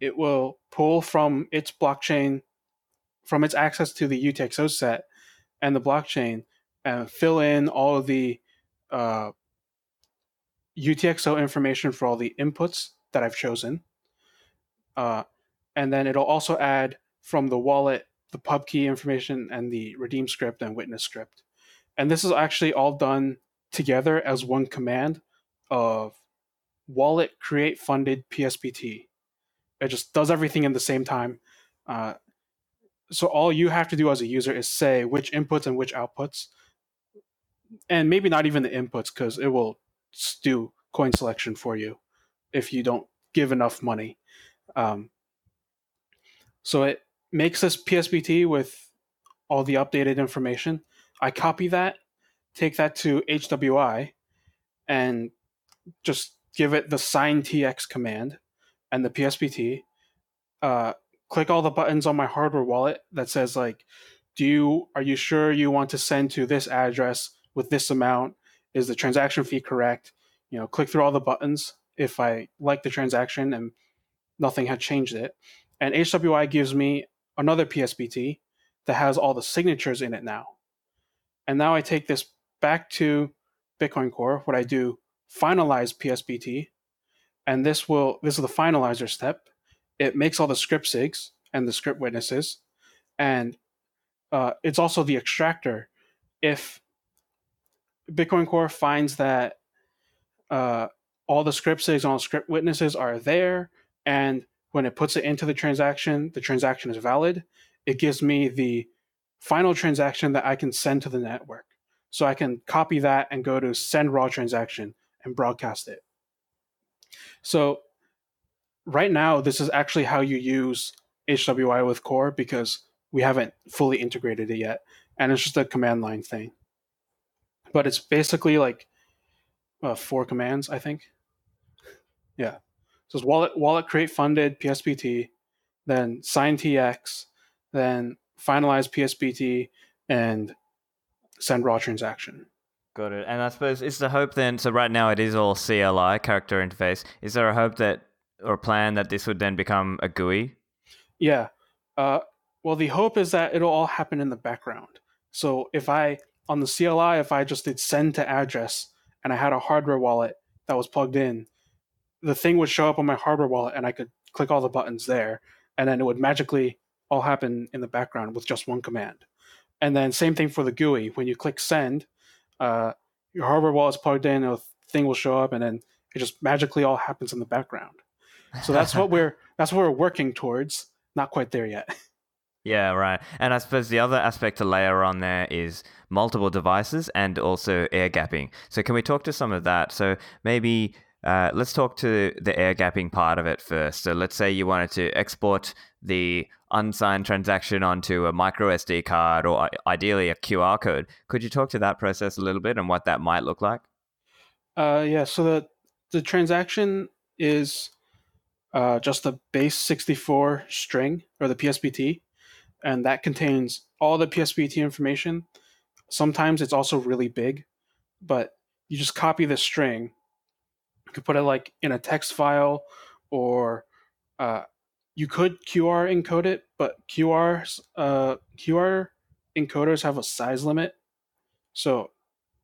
It will pull from its blockchain, from its access to the UTXO set and the blockchain, and fill in all of the uh, UTXO information for all the inputs that I've chosen. Uh, and then it'll also add from the wallet the pub key information and the redeem script and witness script. And this is actually all done together as one command of wallet create funded PSBT. It just does everything in the same time. Uh, so all you have to do as a user is say which inputs and which outputs, and maybe not even the inputs because it will do coin selection for you if you don't give enough money. Um, so it makes this PSBT with all the updated information. I copy that, take that to HWI, and just give it the sign TX command and the PSBT. Uh, click all the buttons on my hardware wallet that says like, do you are you sure you want to send to this address with this amount? Is the transaction fee correct? You know, click through all the buttons if I like the transaction and nothing had changed it. And HWI gives me another PSBT that has all the signatures in it now. And now I take this back to Bitcoin Core. What I do, finalize PSBT, and this will this is the finalizer step. It makes all the script sigs and the script witnesses, and uh, it's also the extractor. If Bitcoin Core finds that uh, all the script sigs and all script witnesses are there, and when it puts it into the transaction, the transaction is valid. It gives me the final transaction that I can send to the network. So I can copy that and go to send raw transaction and broadcast it. So right now, this is actually how you use HWI with Core because we haven't fully integrated it yet. And it's just a command line thing. But it's basically like uh, four commands, I think. Yeah. So it's wallet wallet create funded PSBT, then sign TX, then finalize PSBT, and send raw transaction. Got it. And I suppose is the hope then? So right now it is all CLI character interface. Is there a hope that or a plan that this would then become a GUI? Yeah. Uh, well, the hope is that it'll all happen in the background. So if I on the CLI, if I just did send to address and I had a hardware wallet that was plugged in, the thing would show up on my hardware wallet and I could click all the buttons there, and then it would magically all happen in the background with just one command. And then same thing for the GUI. When you click send, uh, your hardware wallet is plugged in, a thing will show up, and then it just magically all happens in the background. So that's what we're that's what we're working towards. Not quite there yet. Yeah, right. And I suppose the other aspect to layer on there is multiple devices and also air gapping. So can we talk to some of that? So maybe uh, let's talk to the air gapping part of it first. So let's say you wanted to export the unsigned transaction onto a micro SD card or ideally a QR code. Could you talk to that process a little bit and what that might look like? Uh, yeah. So the the transaction is uh, just the base 64 string or the PSBT, and that contains all the PSBT information. Sometimes it's also really big, but you just copy the string. You could put it like in a text file, or uh, you could QR encode it, but QR uh, QR encoders have a size limit, so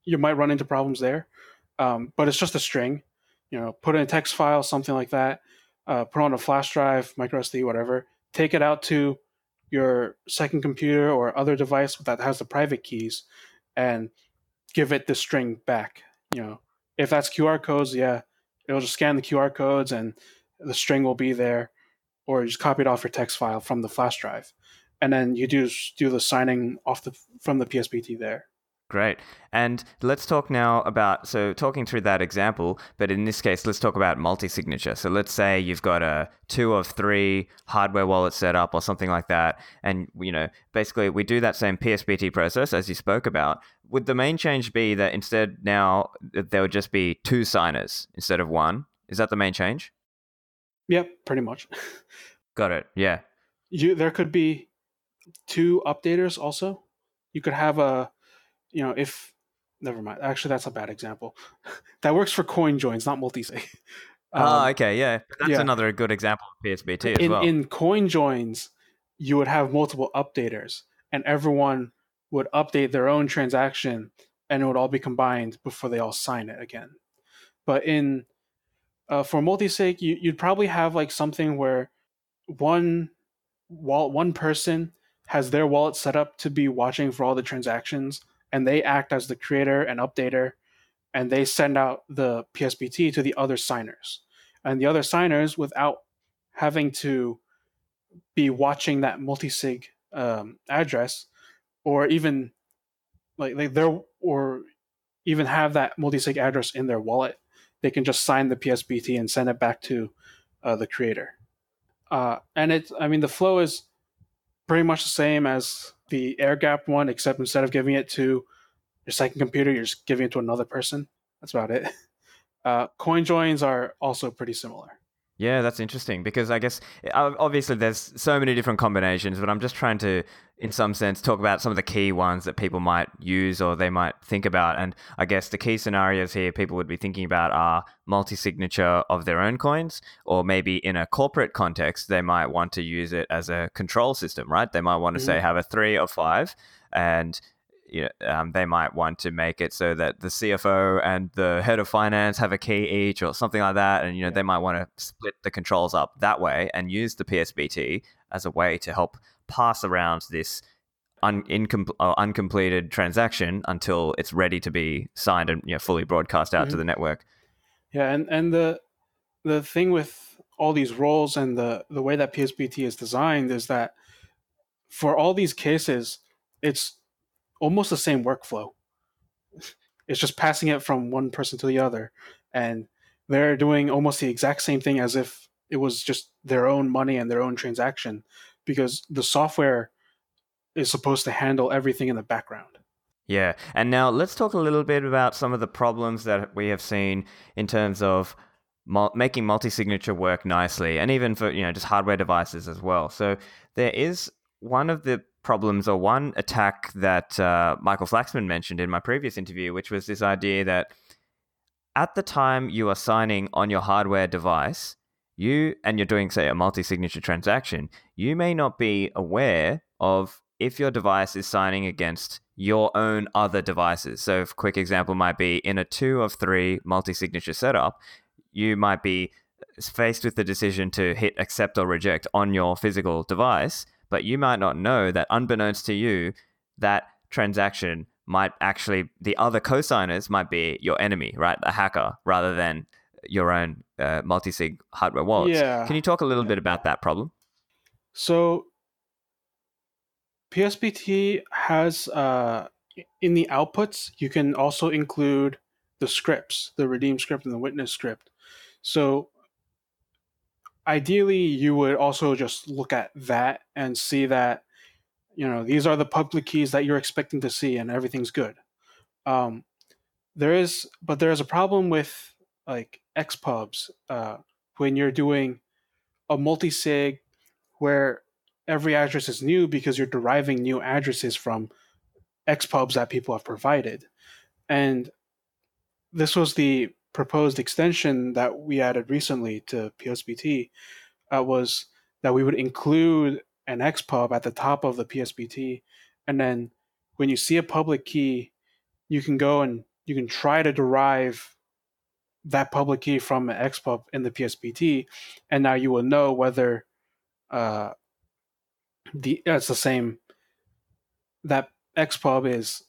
you might run into problems there. Um, but it's just a string. You know, put in a text file, something like that. Uh, put on a flash drive, micro SD, whatever. Take it out to your second computer or other device that has the private keys, and give it the string back. You know, if that's QR codes, yeah, it'll just scan the QR codes and the string will be there, or just copy it off your text file from the flash drive, and then you do do the signing off the from the PSBT there. Great. And let's talk now about so talking through that example, but in this case, let's talk about multi-signature. So let's say you've got a two of three hardware wallet set up or something like that, and you know basically we do that same PSBT process as you spoke about. Would the main change be that instead now there would just be two signers instead of one? Is that the main change? Yep, pretty much. Got it. Yeah. You there could be two updaters also. You could have a you know, if never mind. Actually, that's a bad example. that works for coin joins, not multi-sig. Um, oh, okay, yeah. That's yeah. another good example of PSBT as in, well. In coin joins, you would have multiple updaters, and everyone would update their own transaction, and it would all be combined before they all sign it again. But in uh, for multi-sig, you, you'd probably have like something where one wallet, one person has their wallet set up to be watching for all the transactions and they act as the creator and updater and they send out the PSBT to the other signers. And the other signers, without having to be watching that multi-sig um, address, or even like, like their or even have that multi-sig address in their wallet, they can just sign the PSBT and send it back to uh, the creator. Uh, and it's, I mean, the flow is pretty much the same as the air gap one, except instead of giving it to your second computer, you're just giving it to another person. That's about it. Uh, coin joins are also pretty similar. Yeah, that's interesting because I guess obviously there's so many different combinations, but I'm just trying to, in some sense, talk about some of the key ones that people might use or they might think about. And I guess the key scenarios here people would be thinking about are multi signature of their own coins, or maybe in a corporate context, they might want to use it as a control system, right? They might want to mm-hmm. say have a three or five and you know, um, they might want to make it so that the CFO and the head of finance have a key each or something like that. And, you know, yeah. they might want to split the controls up that way and use the PSBT as a way to help pass around this un- incom- uh, uncompleted transaction until it's ready to be signed and you know, fully broadcast out mm-hmm. to the network. Yeah. And, and the, the thing with all these roles and the, the way that PSBT is designed is that for all these cases, it's almost the same workflow. It's just passing it from one person to the other, and they're doing almost the exact same thing as if it was just their own money and their own transaction, because the software is supposed to handle everything in the background. Yeah, and now let's talk a little bit about some of the problems that we have seen in terms of making multi-signature work nicely, and even for you know just hardware devices as well. So there is one of the problems or one attack that uh, Michael Flaxman mentioned in my previous interview, which was this idea that at the time you are signing on your hardware device, you and you're doing, say, a multi signature transaction, you may not be aware of if your device is signing against your own other devices. So, a quick example might be in a two of three multi signature setup, you might be faced with the decision to hit accept or reject on your physical device but you might not know that unbeknownst to you, that transaction might actually the other co-signers might be your enemy, right? A hacker rather than your own uh, multi-sig hardware wallets. Yeah. Can you talk a little bit about that problem? So PSBT has uh, in the outputs you can also include the scripts, the redeem script and the witness script. So ideally you would also just look at that and see that you know these are the public keys that you're expecting to see and everything's good. Um, there is but there is a problem with like xpubs uh, when you're doing a multi-sig where every address is new because you're deriving new addresses from xpubs that people have provided. And this was the proposed extension that we added recently to PSBT uh, was that we would include an XPub at the top of the PSBT, and then when you see a public key, you can go and you can try to derive that public key from an XPub in the PSBT. and now you will know whether uh, the it's the same that XPub is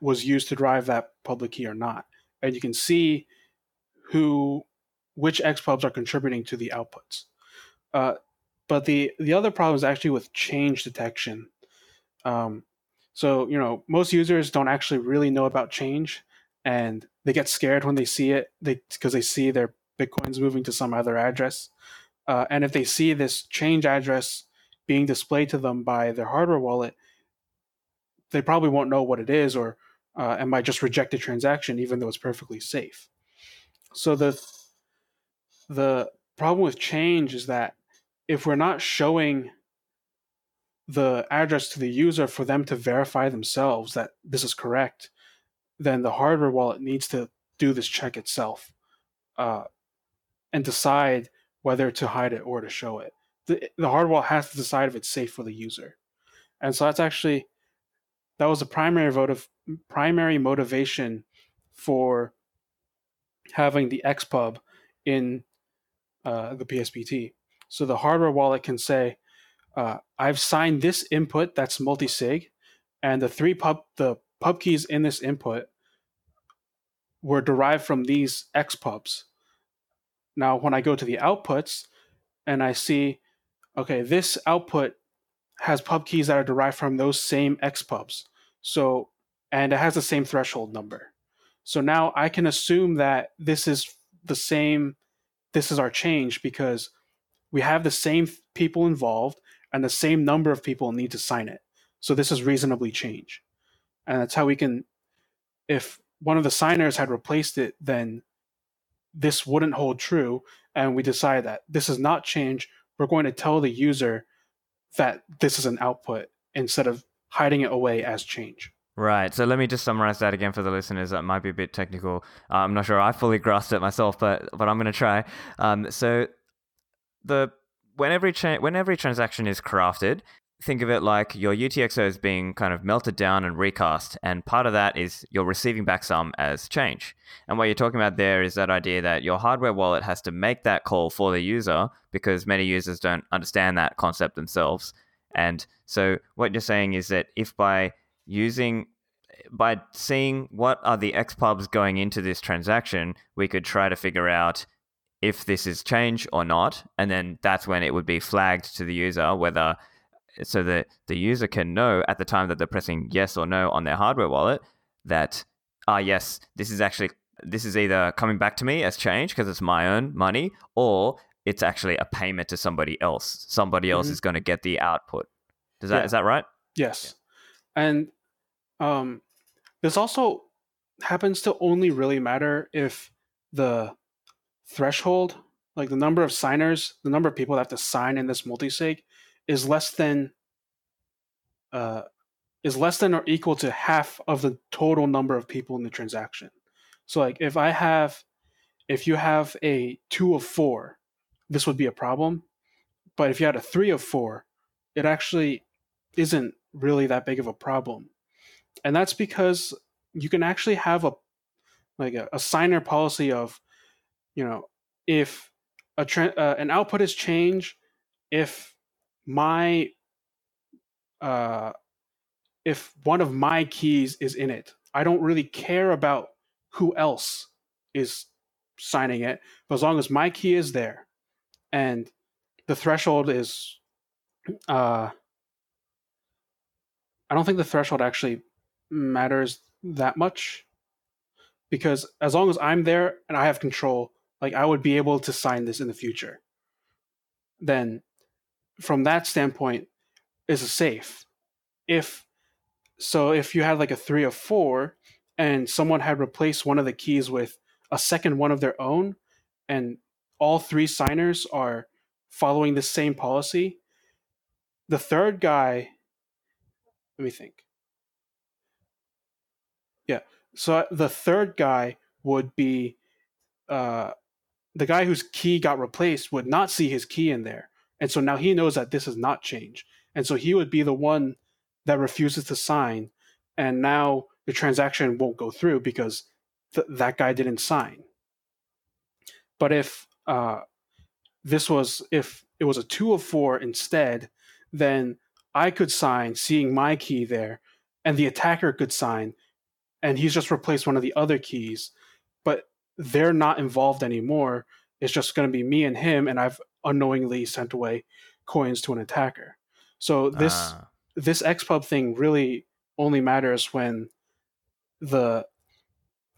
was used to drive that public key or not, and you can see who which XPubs are contributing to the outputs. Uh, but the the other problem is actually with change detection. Um, so you know most users don't actually really know about change, and they get scared when they see it they because they see their bitcoins moving to some other address uh, and if they see this change address being displayed to them by their hardware wallet they probably won't know what it is or uh, and might just reject the transaction even though it's perfectly safe so the the problem with change is that if we're not showing the address to the user for them to verify themselves that this is correct then the hardware wallet needs to do this check itself uh, and decide whether to hide it or to show it. The, the hardware wallet has to decide if it's safe for the user. And so that's actually that was the primary vote of primary motivation for having the XPub in uh, the PSBT. So the hardware wallet can say, uh, "I've signed this input that's multi-sig, and the three pub the pub keys in this input were derived from these XPubs. Now, when I go to the outputs and I see, okay, this output has pub keys that are derived from those same XPubs. So, and it has the same threshold number. So now I can assume that this is the same, this is our change because we have the same people involved and the same number of people need to sign it. So this is reasonably change. And that's how we can if one of the signers had replaced it then this wouldn't hold true and we decide that this is not change. We're going to tell the user that this is an output instead of hiding it away as change Right. So let me just summarize that again for the listeners. That might be a bit technical. Uh, I'm not sure I fully grasped it myself, but but I'm going to try. Um, so the when every cha- when every transaction is crafted, think of it like your UTXO is being kind of melted down and recast, and part of that is you're receiving back some as change. And what you're talking about there is that idea that your hardware wallet has to make that call for the user because many users don't understand that concept themselves. And so what you're saying is that if by using by seeing what are the XPubs going into this transaction, we could try to figure out if this is change or not, and then that's when it would be flagged to the user whether so that the user can know at the time that they're pressing yes or no on their hardware wallet that ah yes this is actually this is either coming back to me as change because it's my own money or it's actually a payment to somebody else somebody else mm-hmm. is going to get the output does that yeah. is that right yes yeah. And um this also happens to only really matter if the threshold like the number of signers the number of people that have to sign in this multi-sig is less than uh, is less than or equal to half of the total number of people in the transaction. So like if I have if you have a two of four, this would be a problem. But if you had a three of four, it actually isn't really that big of a problem. And that's because you can actually have a like a, a signer policy of, you know, if a tra- uh, an output is changed, if my uh, if one of my keys is in it, I don't really care about who else is signing it, but as long as my key is there and the threshold is uh I don't think the threshold actually matters that much because as long as I'm there and I have control, like I would be able to sign this in the future. Then from that standpoint is a safe. If so, if you had like a three of four, and someone had replaced one of the keys with a second one of their own, and all three signers are following the same policy, the third guy. Let me think. Yeah, so the third guy would be uh, the guy whose key got replaced would not see his key in there and so now he knows that this is not change. And so he would be the one that refuses to sign and now the transaction won't go through because th- that guy didn't sign. But if uh, this was if it was a two of four instead, then I could sign, seeing my key there, and the attacker could sign, and he's just replaced one of the other keys, but they're not involved anymore. It's just going to be me and him, and I've unknowingly sent away coins to an attacker. So this Ah. this XPub thing really only matters when the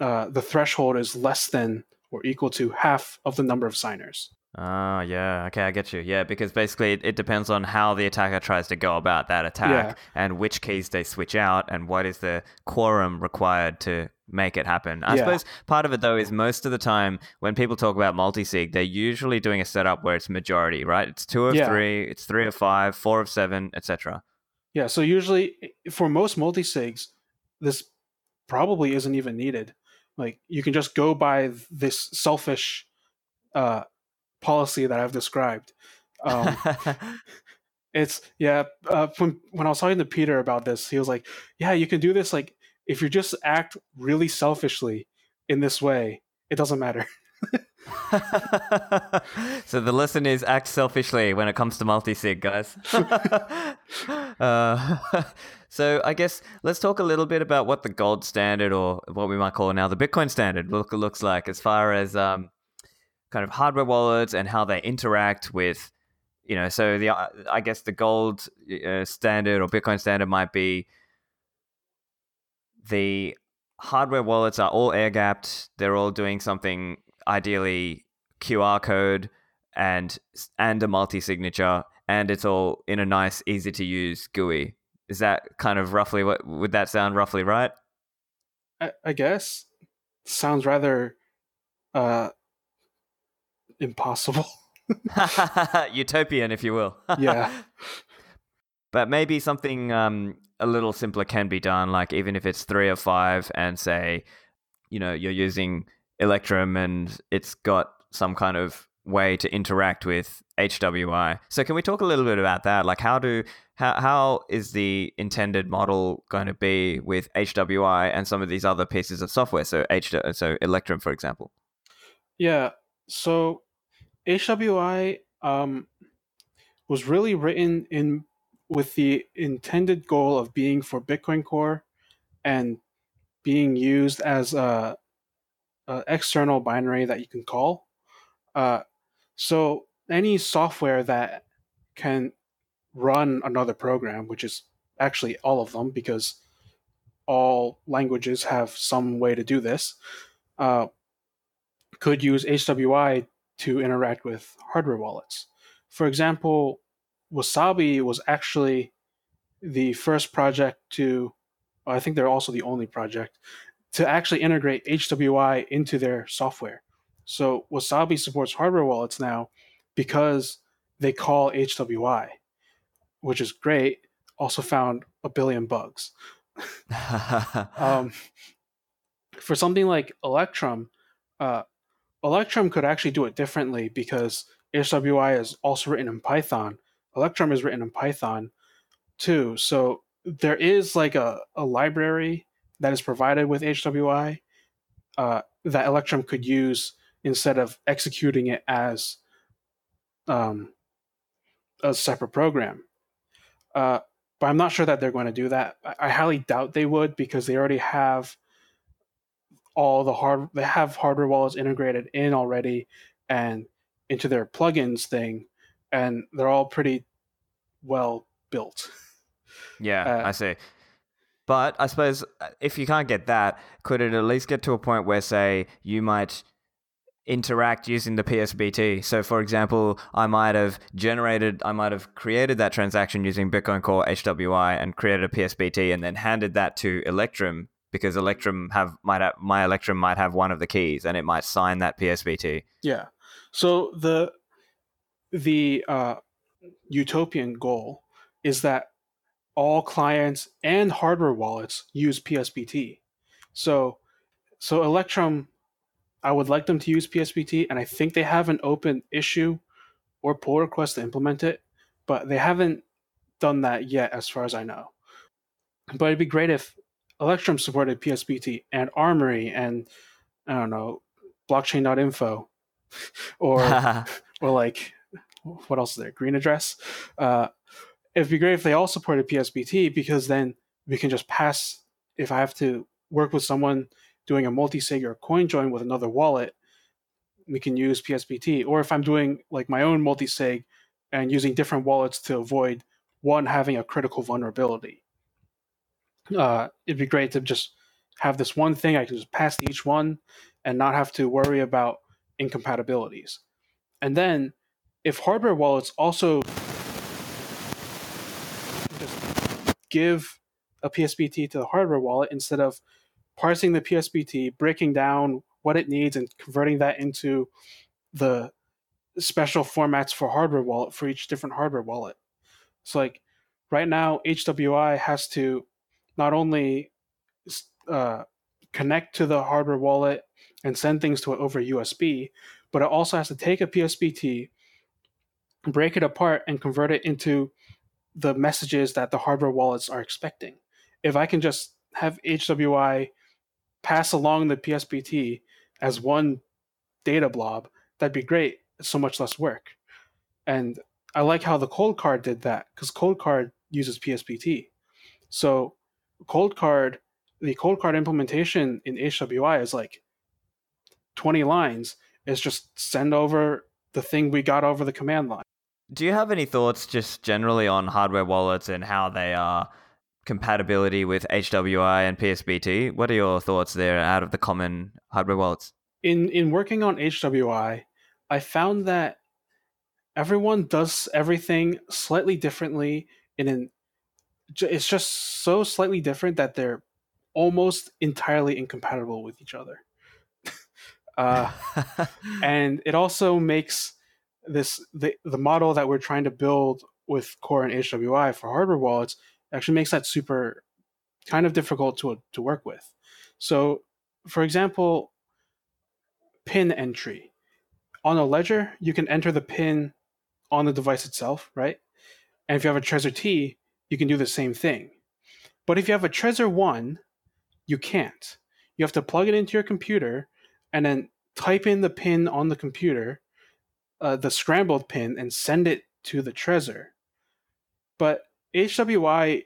uh, the threshold is less than or equal to half of the number of signers. Oh, yeah. Okay, I get you. Yeah, because basically it, it depends on how the attacker tries to go about that attack Yeah. and which keys they switch out and what is the quorum required to make it happen. I Yeah. suppose part of it, though, is most of the time when people talk about multi-sig, they're usually doing a setup where it's majority, right? It's two of Yeah. three, it's three of five, four of seven, etc. Yeah, so usually for most multi-sigs, this probably isn't even needed. Like you can just go by this selfish uh, policy that I've described. Um, it's yeah. Uh, when when I was talking to Pieter about this, he was like, "Yeah, you can do this. Like if you just act really selfishly in this way, it doesn't matter." so the lesson is act selfishly when it comes to multi-sig, guys. uh, so I guess let's talk a little bit about what the gold standard, or what we might call now the Bitcoin standard, look looks like as far as um, kind of hardware wallets and how they interact with, you know. So the uh, I guess the gold uh, standard or Bitcoin standard might be the hardware wallets are all air gapped. They're all doing something ideally QR code and and a multi signature, and it's all in a nice, easy to use GUI. Is that kind of roughly what would that sound roughly right? I, I guess sounds rather uh, impossible. Utopian, if you will. Yeah. but maybe something um, a little simpler can be done, like even if it's three or five, and say, you know, you're using Electrum and it's got some kind of way to interact with HWI. So can we talk a little bit about that? Like how do how how is the intended model going to be with HWI and some of these other pieces of software? So H so Electrum, for example. Yeah. So HWI um, was really written in with the intended goal of being for Bitcoin Core and being used as a, a external binary that you can call. Uh, so any software that can run another program, which is actually all of them, because all languages have some way to do this, uh, could use HWI to interact with hardware wallets. For example, Wasabi was actually the first project to, I think they're also the only project, to actually integrate HWI into their software. So Wasabi supports hardware wallets now because they call HWI, which is great. Also found a billion bugs. Um, for something like Electrum, uh, Electrum could actually do it differently because HWI is also written in Python. Electrum is written in Python too. So there is like a, a library that is provided with HWI uh, that Electrum could use instead of executing it as um, a separate program. Uh, but I'm not sure that they're going to do that. I, I highly doubt they would because they already have all the hard they have hardware wallets integrated in already and into their plugins thing and they're all pretty well built. Yeah, Uh, I see. But I suppose uh, if you can't get that, could it at least get to a point where, say, you might interact using the PSBT? So, for example, I might have generated, I might have created that transaction using Bitcoin Core HWI and created a PSBT and then handed that to Electrum because Electrum have might have, my Electrum might have one of the keys and it might sign that PSBT. Yeah. So the the uh, utopian goal is that all clients and hardware wallets use PSBT. So so Electrum, I would like them to use PSBT, and I think they have an open issue or pull request to implement it, but they haven't done that yet, as far as I know. But it'd be great if Electrum supported PSBT and Armory and I don't know blockchain.info or or like what else is there? Green address. Uh, it'd be great if they all supported PSBT because then we can just pass. If I have to work with someone doing a multi-sig or coin join with another wallet, we can use PSBT. Or if I'm doing like my own multi-sig and using different wallets to avoid one having a critical vulnerability, uh, it'd be great to just have this one thing I can just pass to each one and not have to worry about incompatibilities. And then if hardware wallets also just give a PSBT to the hardware wallet instead of parsing the PSBT, breaking down what it needs, and converting that into the special formats for hardware wallet for each different hardware wallet. So, like right now, HWI has to not only uh, connect to the hardware wallet and send things to it over USB, but it also has to take a PSBT, break it apart, and convert it into the messages that the hardware wallets are expecting. If I can just have HWI pass along the PSBT as one data blob, that'd be great. It's so much less work. And I like how the Coldcard did that because Coldcard uses PSBT. So Coldcard, the Coldcard implementation in HWI is like 20 lines. Is just send over the thing we got over the command line. Do you have any thoughts just generally on hardware wallets and how they are compatibility with HWI and PSBT? What are your thoughts there out of the common hardware wallets? In in working on HWI, I found that everyone does everything slightly differently in an it's just so slightly different that they're almost entirely incompatible with each other. uh, and it also makes this the the model that we're trying to build with core and HWI for hardware wallets actually makes that super kind of difficult to to work with. So, for example, pin entry on a ledger, you can enter the pin on the device itself, right? And if you have a Trezor T, you can do the same thing. But if you have a Trezor One, you can't. You have to plug it into your computer and then type in the pin on the computer uh, the scrambled pin and send it to the Trezor. But HWI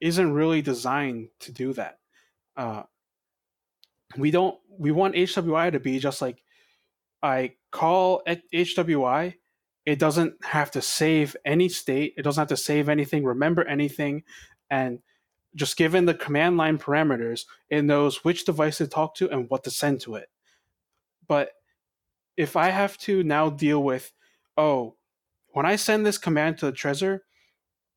isn't really designed to do that. Uh, we don't. We want HWI to be just like I call HWI. It doesn't have to save any state. It doesn't have to save anything, remember anything, and just given the command line parameters, it knows which device to talk to and what to send to it. But if I have to now deal with, oh, when I send this command to the Trezor,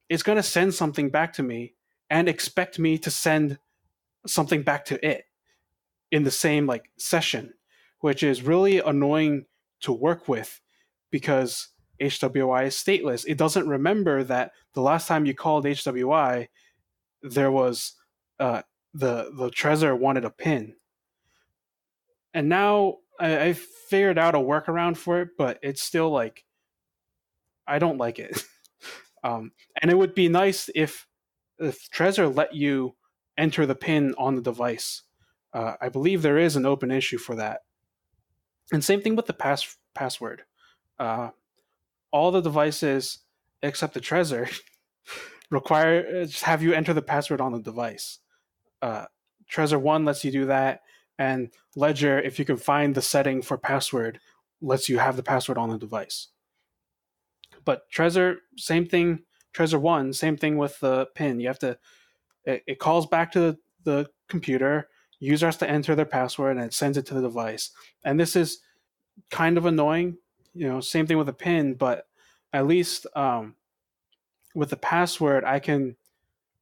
it's going to send something back to me and expect me to send something back to it in the same like session, which is really annoying to work with because HWI is stateless. It doesn't remember that the last time you called HWI, there was uh, the the Trezor wanted a pin, and now I, I figured out a workaround for it, but it's still like I don't like it. um, and it would be nice if if Trezor let you enter the pin on the device. Uh, I believe there is an open issue for that. And same thing with the pass password. Uh, all the devices except the Trezor require just have you enter the password on the device. Uh, Trezor one lets you do that and Ledger, if you can find the setting for password, lets you have the password on the device. But Trezor, same thing. Trezor one, same thing with the pin. You have to. It, it calls back to the, the computer. User has to enter their password and it sends it to the device. And this is kind of annoying. You know, same thing with a pin, but at least um, with the password, I can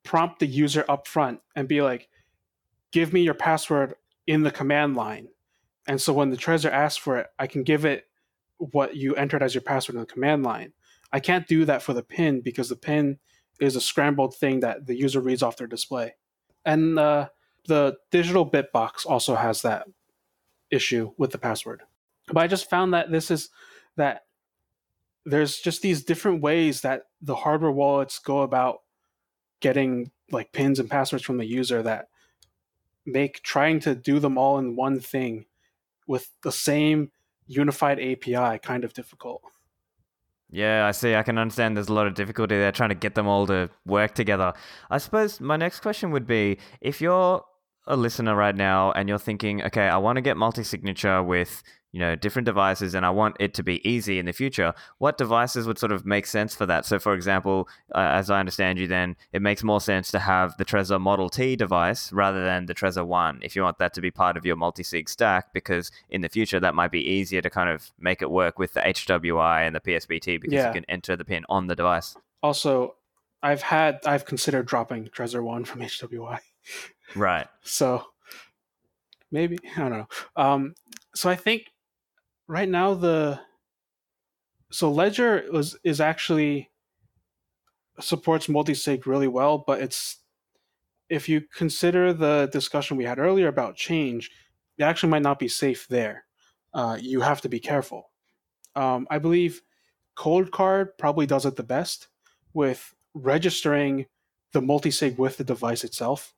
prompt the user up front and be like, "Give me your password in the command line. And so when the Trezor asks for it, I can give it what you entered as your password in the command line. I can't do that for the pin because the pin is a scrambled thing that the user reads off their display. And uh, the digital bitbox also has that issue with the password. But I just found that this is that there's just these different ways that the hardware wallets go about getting like pins and passwords from the user that make trying to do them all in one thing with the same unified API kind of difficult. Yeah, I see. I can understand there's a lot of difficulty there trying to get them all to work together. I suppose my next question would be if you're a listener right now and you're thinking, okay, I want to get multi signature with you know different devices and i want it to be easy in the future what devices would sort of make sense for that? So for example uh, as i understand you then it makes more sense to have the trezor model t device rather than the trezor 1 if you want that to be part of your multi-sig stack because in the future that might be easier to kind of make it work with the hwi and the psbt because yeah. you can enter the pin on the device. Also i've had i've considered dropping trezor 1 from hwi right so maybe i don't know um, so i think right now the so Ledger was is actually supports multi-sig really well, but it's if you consider the discussion we had earlier about change, it actually might not be safe there. Uh, you have to be careful. Um, I believe Coldcard probably does it the best with registering the multi-sig with the device itself.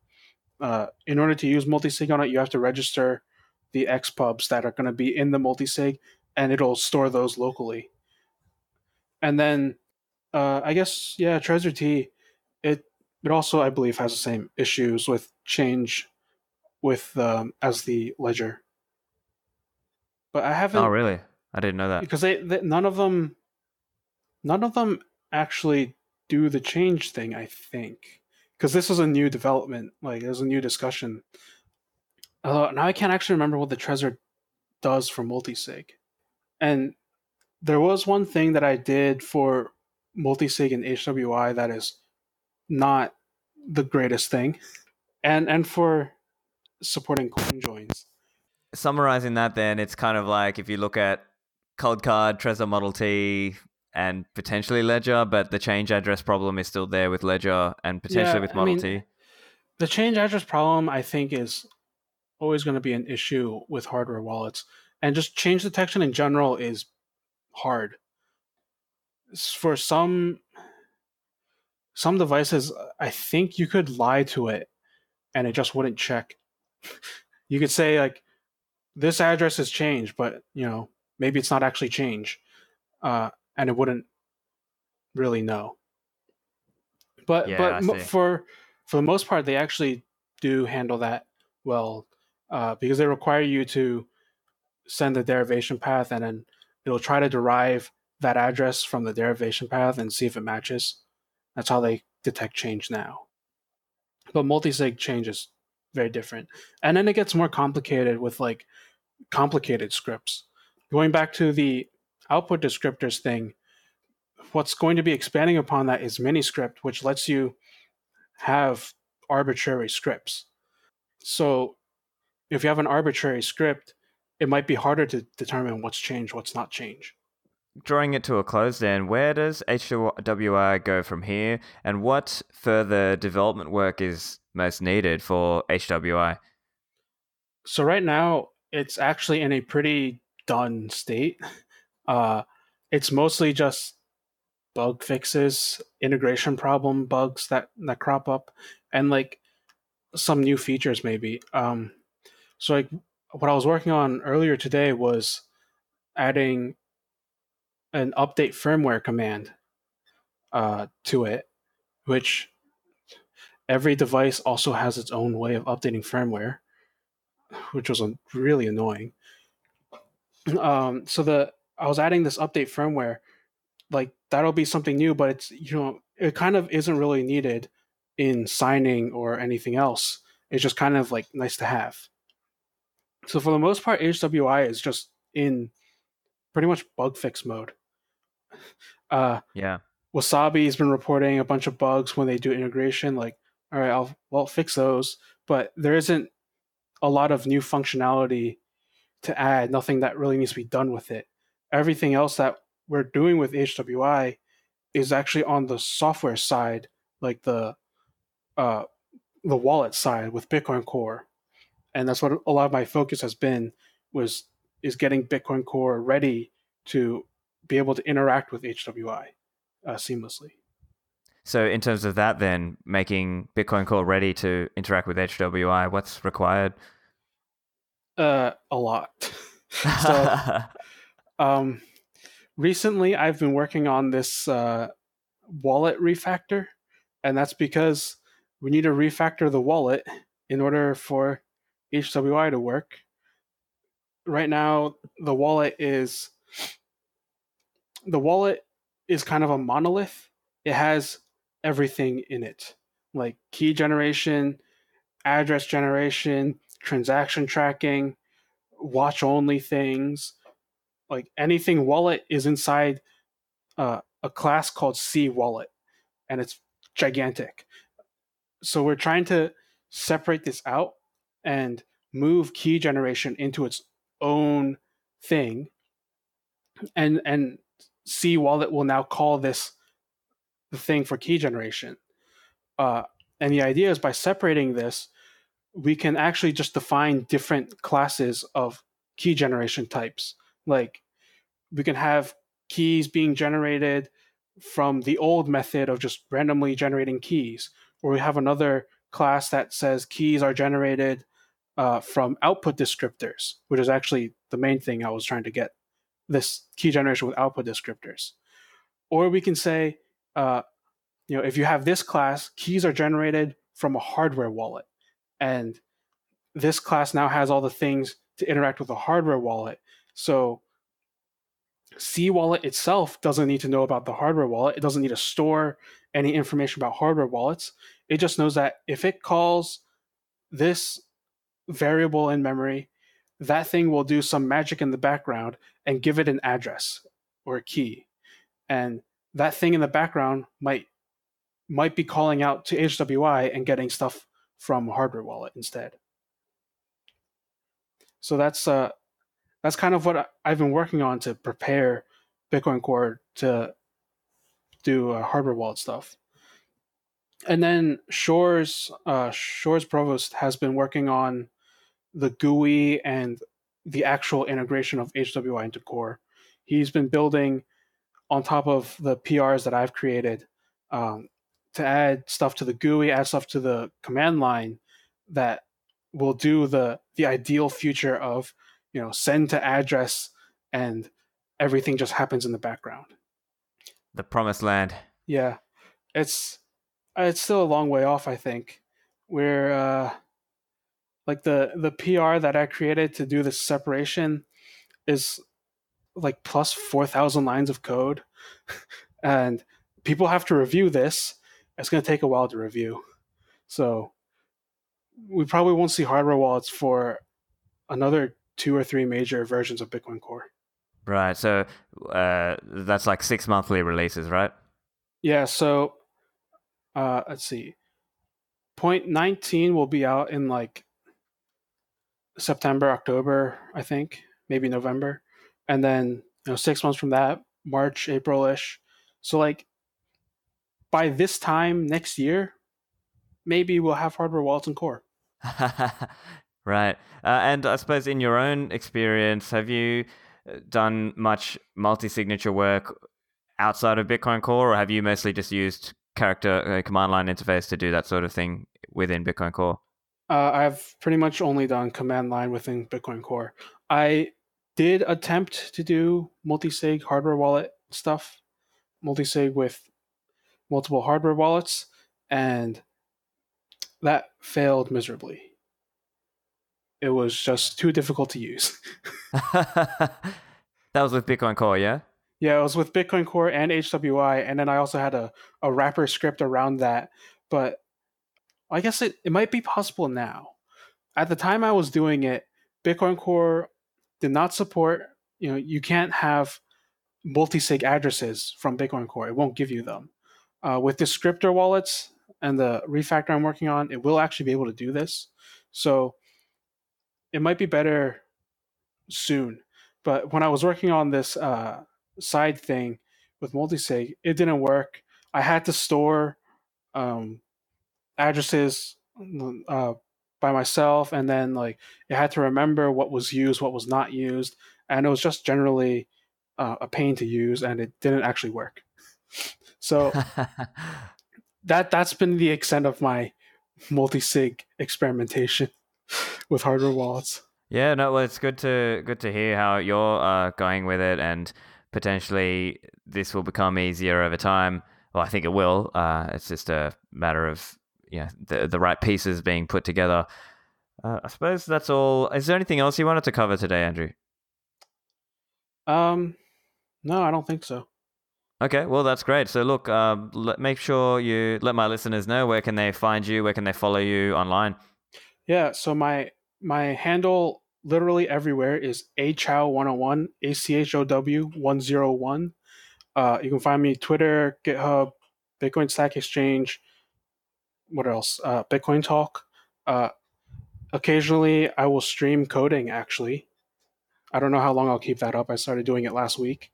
Uh, in order to use multi-sig on it, you have to register the XPubs that are going to be in the multisig, and it'll store those locally. And then, uh, I guess, yeah, Trezor T, it it also I believe has the same issues with change with um, as the ledger. But I haven't. Oh, really? I didn't know that because they, they none of them, none of them actually do the change thing. I think because this is a new development, like there's a new discussion uh, now I can't actually remember what the Trezor does for multisig. And there was one thing that I did for multisig and HWI that is not the greatest thing. And and for supporting coin joins. Summarizing that then, it's kind of like if you look at Coldcard, Trezor Model T, and potentially Ledger, but the change address problem is still there with Ledger and potentially yeah, with Model I mean, T. The change address problem, I think, is always going to be an issue with hardware wallets. And just change detection in general is hard. For some some devices, I think you could lie to it and it just wouldn't check. you could say like this address has changed, but you know, maybe it's not actually changed. Uh, and it wouldn't really know. But yeah, but for for the most part, they actually do handle that well uh, because they require you to send the derivation path and then it'll try to derive that address from the derivation path and see if it matches. That's how they detect change now. But multisig change is very different. And then it gets more complicated with like complicated scripts. Going back to the output descriptors thing, what's going to be expanding upon that is Miniscript, which lets you have arbitrary scripts. So if you have an arbitrary script, it might be harder to determine what's changed, what's not changed. Drawing it to a close, then, where does HWI go from here, and what further development work is most needed for HWI? So, right now, it's actually in a pretty done state. Uh, it's mostly just bug fixes, integration problem bugs that, that crop up, and like some new features, maybe. Um, so like what I was working on earlier today was adding an update firmware command uh, to it, which every device also has its own way of updating firmware, which was really annoying. Um, so the I was adding this update firmware, like that'll be something new, but it's you know it kind of isn't really needed in signing or anything else. It's just kind of like nice to have. So for the most part, HWI is just in pretty much bug fix mode. Uh, yeah. Wasabi's been reporting a bunch of bugs when they do integration. Like, all right, I'll well fix those, but there isn't a lot of new functionality to add. Nothing that really needs to be done with it. Everything else that we're doing with HWI is actually on the software side, like the uh, the wallet side with Bitcoin Core and that's what a lot of my focus has been was is getting Bitcoin Core ready to be able to interact with HWI uh, seamlessly. So, in terms of that, then making Bitcoin Core ready to interact with HWI, what's required? Uh, a lot. so, um, recently I've been working on this uh, wallet refactor, and that's because we need to refactor the wallet in order for HWI to work. Right now, the wallet is the wallet is kind of a monolith. It has everything in it, like key generation, address generation, transaction tracking, watch only things, like anything wallet is inside uh, a class called C wallet, and it's gigantic. So we're trying to separate this out and move key generation into its own thing, and and C wallet will now call this the thing for key generation. Uh, and the idea is by separating this, we can actually just define different classes of key generation types like we can have keys being generated from the old method of just randomly generating keys, or we have another class that says keys are generated uh, from output descriptors, which is actually the main thing I was trying to get this key generation with output descriptors. Or we can say, uh, you know, if you have this class, keys are generated from a hardware wallet. And this class now has all the things to interact with a hardware wallet. So C wallet itself doesn't need to know about the hardware wallet. It doesn't need to store any information about hardware wallets. It just knows that if it calls this variable in memory, that thing will do some magic in the background and give it an address or a key. And that thing in the background might might be calling out to HWI and getting stuff from hardware wallet instead. So that's uh, that's kind of what I've been working on to prepare Bitcoin Core to do uh, hardware wallet stuff. And then Sjors uh, Sjors Provoost has been working on the GUI and the actual integration of HWI into Core. He's been building on top of the PRs that I've created um, to add stuff to the GUI, add stuff to the command line that will do the the ideal future of you know send to address and everything just happens in the background. The promised land. Yeah. It's it's still a long way off i think. Where uh like the the pr that i created to do this separation is like plus 4000 lines of code. And people have to review this. It's going to take a while to review. So we probably won't see hardware wallets for another two or three major versions of Bitcoin Core. Right. So uh, that's like six monthly releases, right? Yeah. So uh, let's see. Point 19 will be out in like September, October, I think, maybe November. And then, you know, six months from that, March, April ish. So, like, by this time next year, maybe we'll have hardware wallets and core. Right. Uh, and I suppose in your own experience, have you uh, done much multi signature work outside of Bitcoin Core, or have you mostly just used character uh, command line interface to do that sort of thing within Bitcoin Core? Uh, I've pretty much only done command line within Bitcoin Core. I did attempt to do multi sig hardware wallet stuff, multi sig with multiple hardware wallets, and that failed miserably it was just too difficult to use. that was with Bitcoin Core, yeah? Yeah, it was with Bitcoin Core and HWI, and then I also had a, a wrapper script around that. But I guess it, it might be possible now. At the time I was doing it, Bitcoin Core did not support, you know, you can't have multi-sig addresses from Bitcoin Core. It won't give you them. Uh, with descriptor wallets and the refactor I'm working on, it will actually be able to do this. So it might be better soon. But when I was working on this uh, side thing with multisig, it didn't work. I had to store um, addresses uh, by myself, and then like it had to remember what was used, what was not used, and it was just generally uh, a pain to use, and it didn't actually work. So that that's been the extent of my multi-sig experimentation with hardware wallets. Yeah, no, well, it's good to good to hear how you're uh, going with it, and potentially this will become easier over time. Well, I think it will. Uh, it's just a matter of you know, the the right pieces being put together. Uh, I suppose that's all. Is there anything else you wanted to cover today, Andrew? Um, no, I don't think so. Okay, well that's great. So look, uh, let, make sure you let my listeners know where can they find you, where can they follow you online. Yeah, so my my handle literally everywhere is achow101, A C H O W 101. Uh, you can find me Twitter, GitHub, Bitcoin Stack Exchange. What else? Uh, Bitcoin Talk. Uh, occasionally, I will stream coding. Actually, I don't know how long I'll keep that up. I started doing it last week.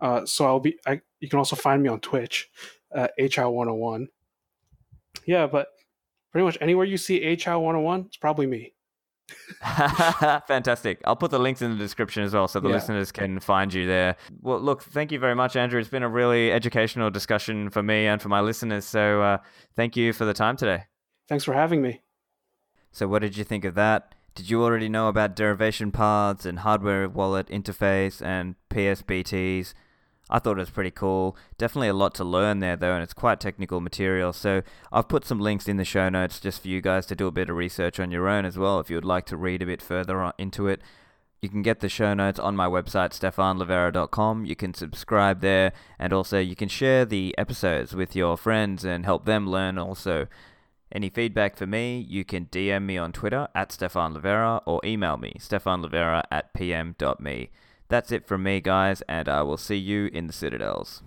Uh, so I'll be. I, you can also find me on Twitch, uh, achow101. Yeah, but pretty much anywhere you see achow101, it's probably me. Fantastic. I'll put the links in the description as well so the yeah. listeners can find you there. Well, look, thank you very much, Andrew. It's been a really educational discussion for me and for my listeners. So uh, thank you for the time today. Thanks for having me. So, what did you think of that? Did you already know about derivation paths and hardware wallet interface and PSBTs? I thought it was pretty cool. Definitely a lot to learn there, though, and it's quite technical material. So I've put some links in the show notes just for you guys to do a bit of research on your own as well if you would like to read a bit further into it. You can get the show notes on my website, stephanlivera.com. You can subscribe there, and also you can share the episodes with your friends and help them learn also. Any feedback for me, you can DM me on Twitter at stephanlivera or email me, stephanlivera at pm.me. That's it from me, guys, and uh, I will see you in the Citadels.